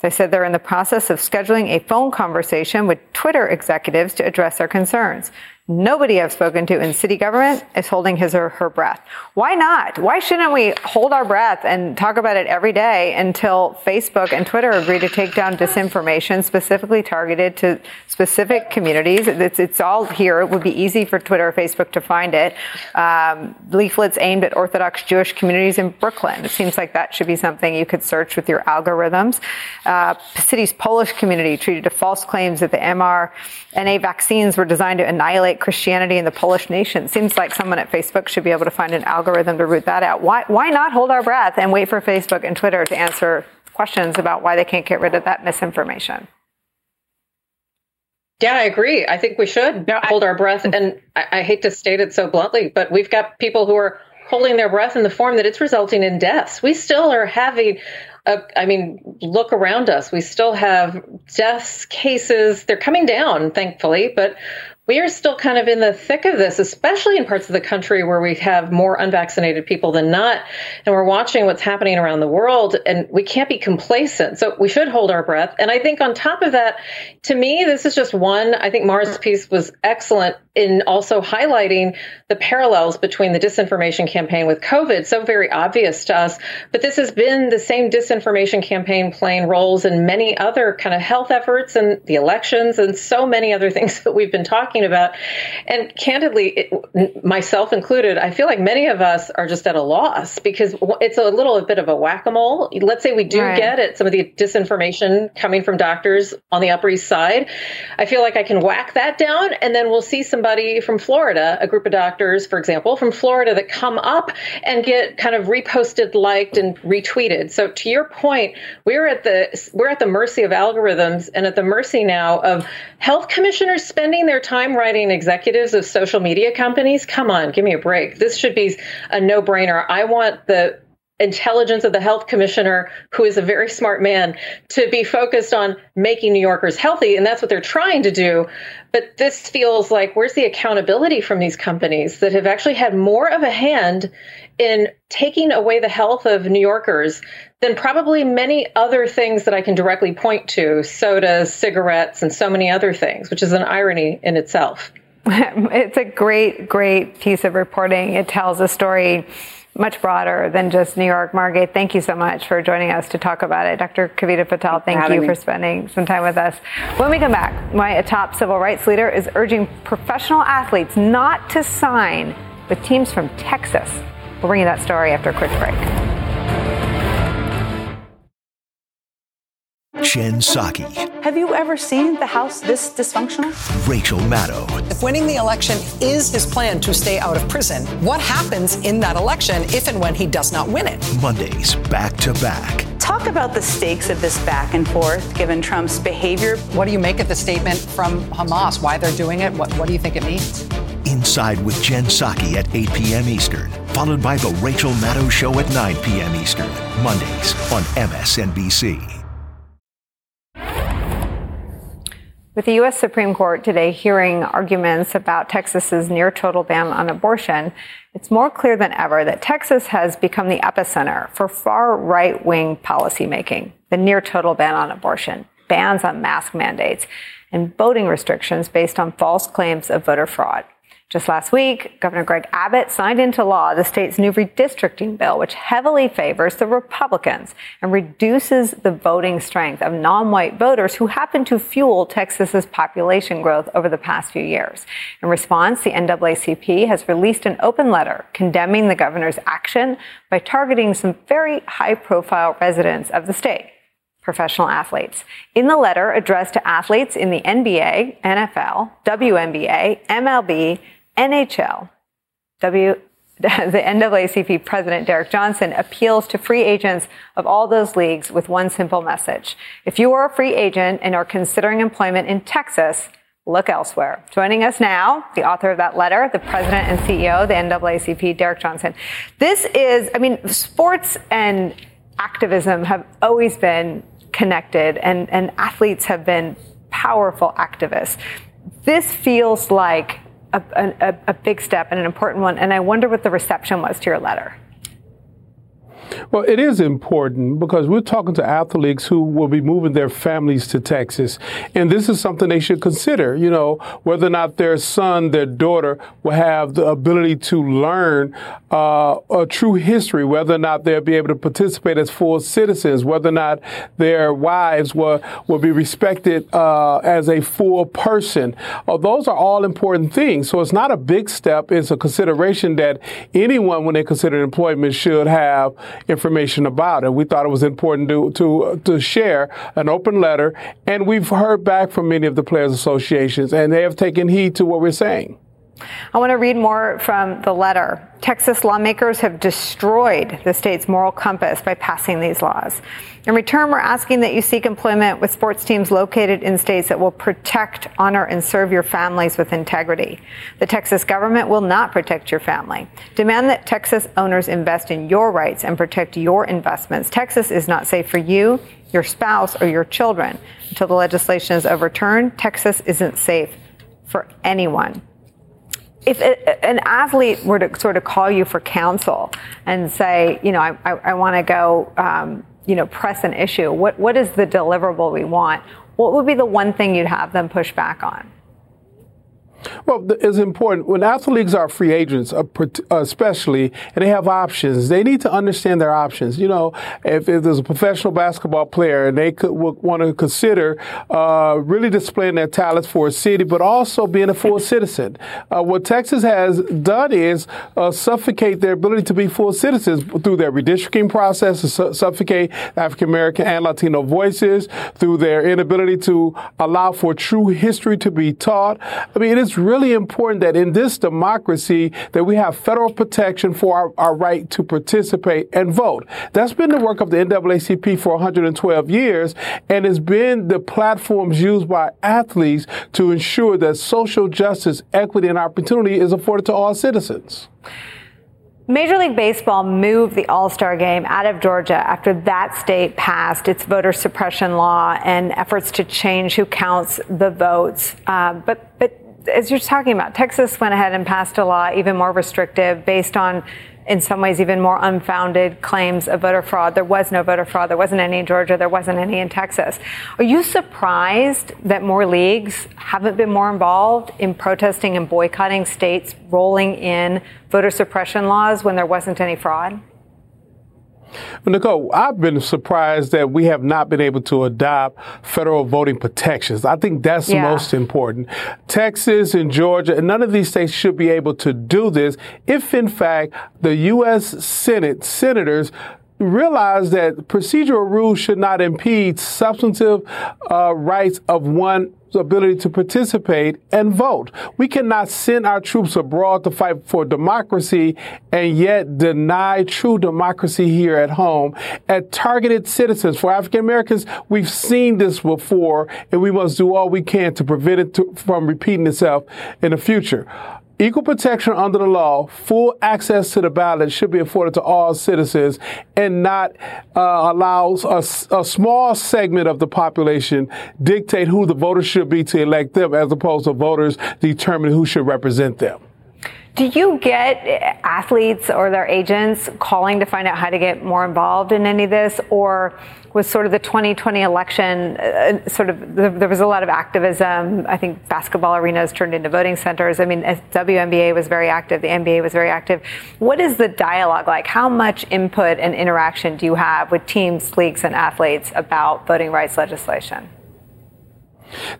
They said they're in the process of scheduling a phone conversation with Twitter executives to address their concerns. Nobody I've spoken to in city government is holding his or her breath. Why not? Why shouldn't we hold our breath and talk about it every day until Facebook and Twitter agree to take down disinformation specifically targeted to specific communities? It's, it's all here. It would be easy for Twitter or Facebook to find it. Um, leaflets aimed at Orthodox Jewish communities in Brooklyn. It seems like that should be something you could search with your algorithms. Uh, city's Polish community treated to false claims that the mRNA vaccines were designed to annihilate Christianity in the Polish nation. Seems like someone at Facebook should be able to find an algorithm to root that out. Why, why not hold our breath and wait for Facebook and Twitter to answer questions about why they can't get rid of that misinformation? Yeah, I agree. I think we should no, hold I, our breath. And I, I hate to state it so bluntly, but we've got people who are holding their breath in the form that it's resulting in deaths. We still are having uh, I mean, look around us. We still have deaths cases. They're coming down, thankfully, but we are still kind of in the thick of this, especially in parts of the country where we have more unvaccinated people than not. And we're watching what's happening around the world, and we can't be complacent. So we should hold our breath. And I think on top of that, to me, this is just one. I think Mara's piece was excellent in also highlighting the parallels between the disinformation campaign with COVID, so very obvious to us. But this has been the same disinformation campaign playing roles in many other kind of health efforts and the elections and so many other things that we've been talking about. And candidly, it, myself included, I feel like many of us are just at a loss because it's a little bit of a whack a mole. Let's say we do right. get it, some of the disinformation coming from doctors on the Upper East Side. I feel like I can whack that down and then we'll see somebody from Florida, a group of doctors, for example, from Florida that come up and get kind of reposted, liked, and retweeted. So to your point, we're at the we're at the mercy of algorithms and at the mercy now of health commissioners spending their time writing executives of social media companies. Come on, give me a break. This should be a no-brainer. I want the intelligence of the health commissioner, who is a very smart man, to be focused on making New Yorkers healthy. And that's what they're trying to do. But this feels like where's the accountability from these companies that have actually had more of a hand in taking away the health of New Yorkers than probably many other things that I can directly point to sodas, cigarettes, and so many other things, which is an irony in itself. it's a great, great piece of reporting. It tells a story much broader than just New York. Mara Gay, thank you so much for joining us to talk about it. Dr. Kavita Patel, thank you me. for spending some time with us. When we come back, my top civil rights leader is urging professional athletes not to sign with teams from Texas. We'll bring you that story after a quick break. Jen Psaki. Have you ever seen the House this dysfunctional? Rachel Maddow. If winning the election is his plan to stay out of prison, what happens in that election if and when he does not win it? Mondays, back to back. Talk about the stakes of this back and forth given Trump's behavior. What do you make of the statement from Hamas? Why they're doing it? What, what do you think it means? Inside with Jen Psaki at 8 p.m. Eastern, followed by The Rachel Maddow Show at 9 p.m. Eastern, Mondays on MSNBC. With the U.S. Supreme Court today hearing arguments about Texas's near total ban on abortion, it's more clear than ever that Texas has become the epicenter for far right wing policymaking. The near total ban on abortion, bans on mask mandates, and voting restrictions based on false claims of voter fraud. Just last week, Governor Greg Abbott signed into law the state's new redistricting bill, which heavily favors the Republicans and reduces the voting strength of non-white voters who happen to fuel Texas's population growth over the past few years. In response, the NAACP has released an open letter condemning the governor's action by targeting some very high-profile residents of the state professional athletes. In the letter addressed to athletes in the NBA, NFL, WNBA, MLB, NHL, w, the NAACP president Derrick Johnson appeals to free agents of all those leagues with one simple message. If you are a free agent and are considering employment in Texas, look elsewhere. Joining us now, the author of that letter, the president and CEO of the NAACP, Derrick Johnson. This is, I mean, sports and activism have always been connected and, and athletes have been powerful activists. This feels like a, a, a big step and an important one. And I wonder what the reception was to your letter. Well, it is important because we're talking to athletes who will be moving their families to Texas. And this is something they should consider, you know, whether or not their son, their daughter will have the ability to learn uh, a true history, whether or not they'll be able to participate as full citizens, whether or not their wives will, will be respected uh, as a full person. Uh, those are all important things. So it's not a big step. It's a consideration that anyone, when they consider employment, should have information about it. We thought it was important to, to, to share an open letter, and we've heard back from many of the players' associations, and they have taken heed to what we're saying. I want to read more from the letter. Texas lawmakers have destroyed the state's moral compass by passing these laws. In return, we're asking that you seek employment with sports teams located in states that will protect, honor, and serve your families with integrity. The Texas government will not protect your family. Demand that Texas owners invest in your rights and protect your investments. Texas is not safe for you, your spouse, or your children. Until the legislation is overturned, Texas isn't safe for anyone if an athlete were to sort of call you for counsel and say, you know, I, I, I want to go, um, you know, press an issue, what, what is the deliverable we want? What would be the one thing you'd have them push back on? Well, it's important when athletes are free agents, uh, especially, and they have options. They need to understand their options. You know, if, if there's a professional basketball player and they could want to consider uh, really displaying their talents for a city, but also being a full citizen. Uh, what Texas has done is uh, suffocate their ability to be full citizens through their redistricting process, su- suffocate African American and Latino voices, through their inability to allow for true history to be taught. I mean, it is really important that in this democracy that we have federal protection for our, our right to participate and vote. That's been the work of the NAACP for 112 years and it's been the platforms used by athletes to ensure that social justice, equity, and opportunity is afforded to all citizens. Major League Baseball moved the All Star game out of Georgia after that state passed its voter suppression law and efforts to change who counts the votes. Uh, but, but as you're talking about, Texas went ahead and passed a law even more restrictive based on in some ways even more unfounded claims of voter fraud. There was no voter fraud. There wasn't any in Georgia. There wasn't any in Texas. Are you surprised that more leagues haven't been more involved in protesting and boycotting states rolling in voter suppression laws when there wasn't any fraud? Well, Nicolle, I've been surprised that we have not been able to adopt federal voting protections. I think that's yeah. most important. Texas and Georgia, and none of these states should be able to do this if, in fact, the U.S. Senate senators realize that procedural rules should not impede substantive uh, rights of one ability to participate and vote. We cannot send our troops abroad to fight for democracy and yet deny true democracy here at home at targeted citizens. For African Americans, we've seen this before and we must do all we can to prevent it to, from repeating itself in the future. Equal protection under the law, full access to the ballot should be afforded to all citizens and not uh, allows a, a, small segment of the population dictate who the voters should be to elect them as opposed to voters determine who should represent them. Do you get athletes or their agents calling to find out how to get more involved in any of this? Or was sort of the 2020 election uh, sort of, there was a lot of activism. I think basketball arenas turned into voting centers. I mean, WNBA was very active, the NBA was very active. What is the dialogue like? How much input and interaction do you have with teams, leagues, and athletes about voting rights legislation?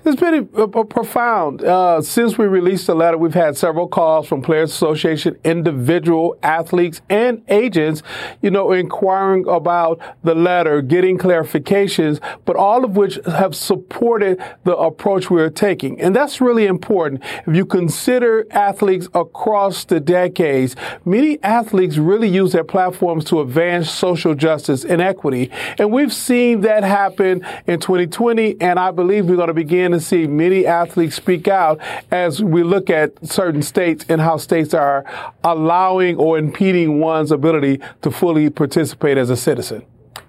It's been a, a profound. Uh, since we released the letter, we've had several calls from Players Association, individual athletes, and agents, you know, inquiring about the letter, getting clarifications, but all of which have supported the approach we're taking. And that's really important. If you consider athletes across the decades, many athletes really use their platforms to advance social justice and equity. And we've seen that happen in 2020, and I believe we're going to be begin to see many athletes speak out as we look at certain states and how states are allowing or impeding one's ability to fully participate as a citizen.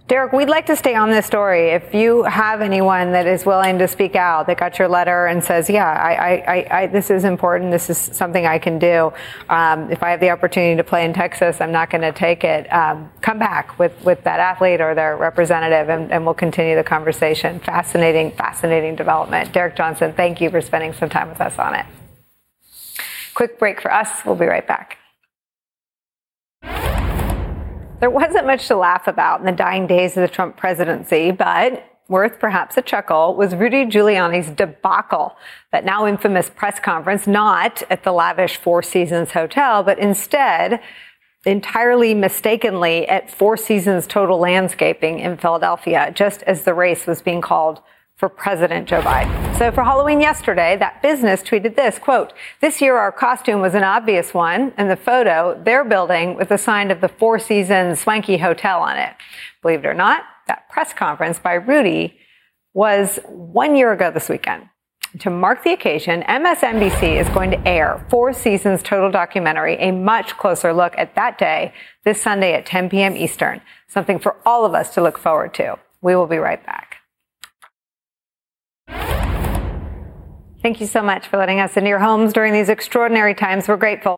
Derrick, we'd like to stay on this story. If you have anyone that is willing to speak out, that got your letter and says, "Yeah, I, I, I, this is important. This is something I can do. Um, if I have the opportunity to play in Texas, I'm not going to take it." Um, come back with with that athlete or their representative, and, and we'll continue the conversation. Fascinating, fascinating development. Derrick Johnson, thank you for spending some time with us on it. Quick break for us. We'll be right back. There wasn't much to laugh about in the dying days of the Trump presidency, but worth perhaps a chuckle was Rudy Giuliani's debacle, that now infamous press conference, not at the lavish Four Seasons Hotel, but instead entirely mistakenly at Four Seasons Total Landscaping in Philadelphia, just as the race was being called for President Joe Biden. So for Halloween yesterday, that business tweeted this, quote, this year our costume was an obvious one, and the photo, they're building with a sign of the Four Seasons Swanky Hotel on it. Believe it or not, that press conference by Rudy was one year ago this weekend. To mark the occasion, MSNBC is going to air Four Seasons Total Documentary, a much closer look at that day this Sunday at 10 p.m. Eastern, something for all of us to look forward to. We will be right back. Thank you so much for letting us into your homes during these extraordinary times. We're grateful.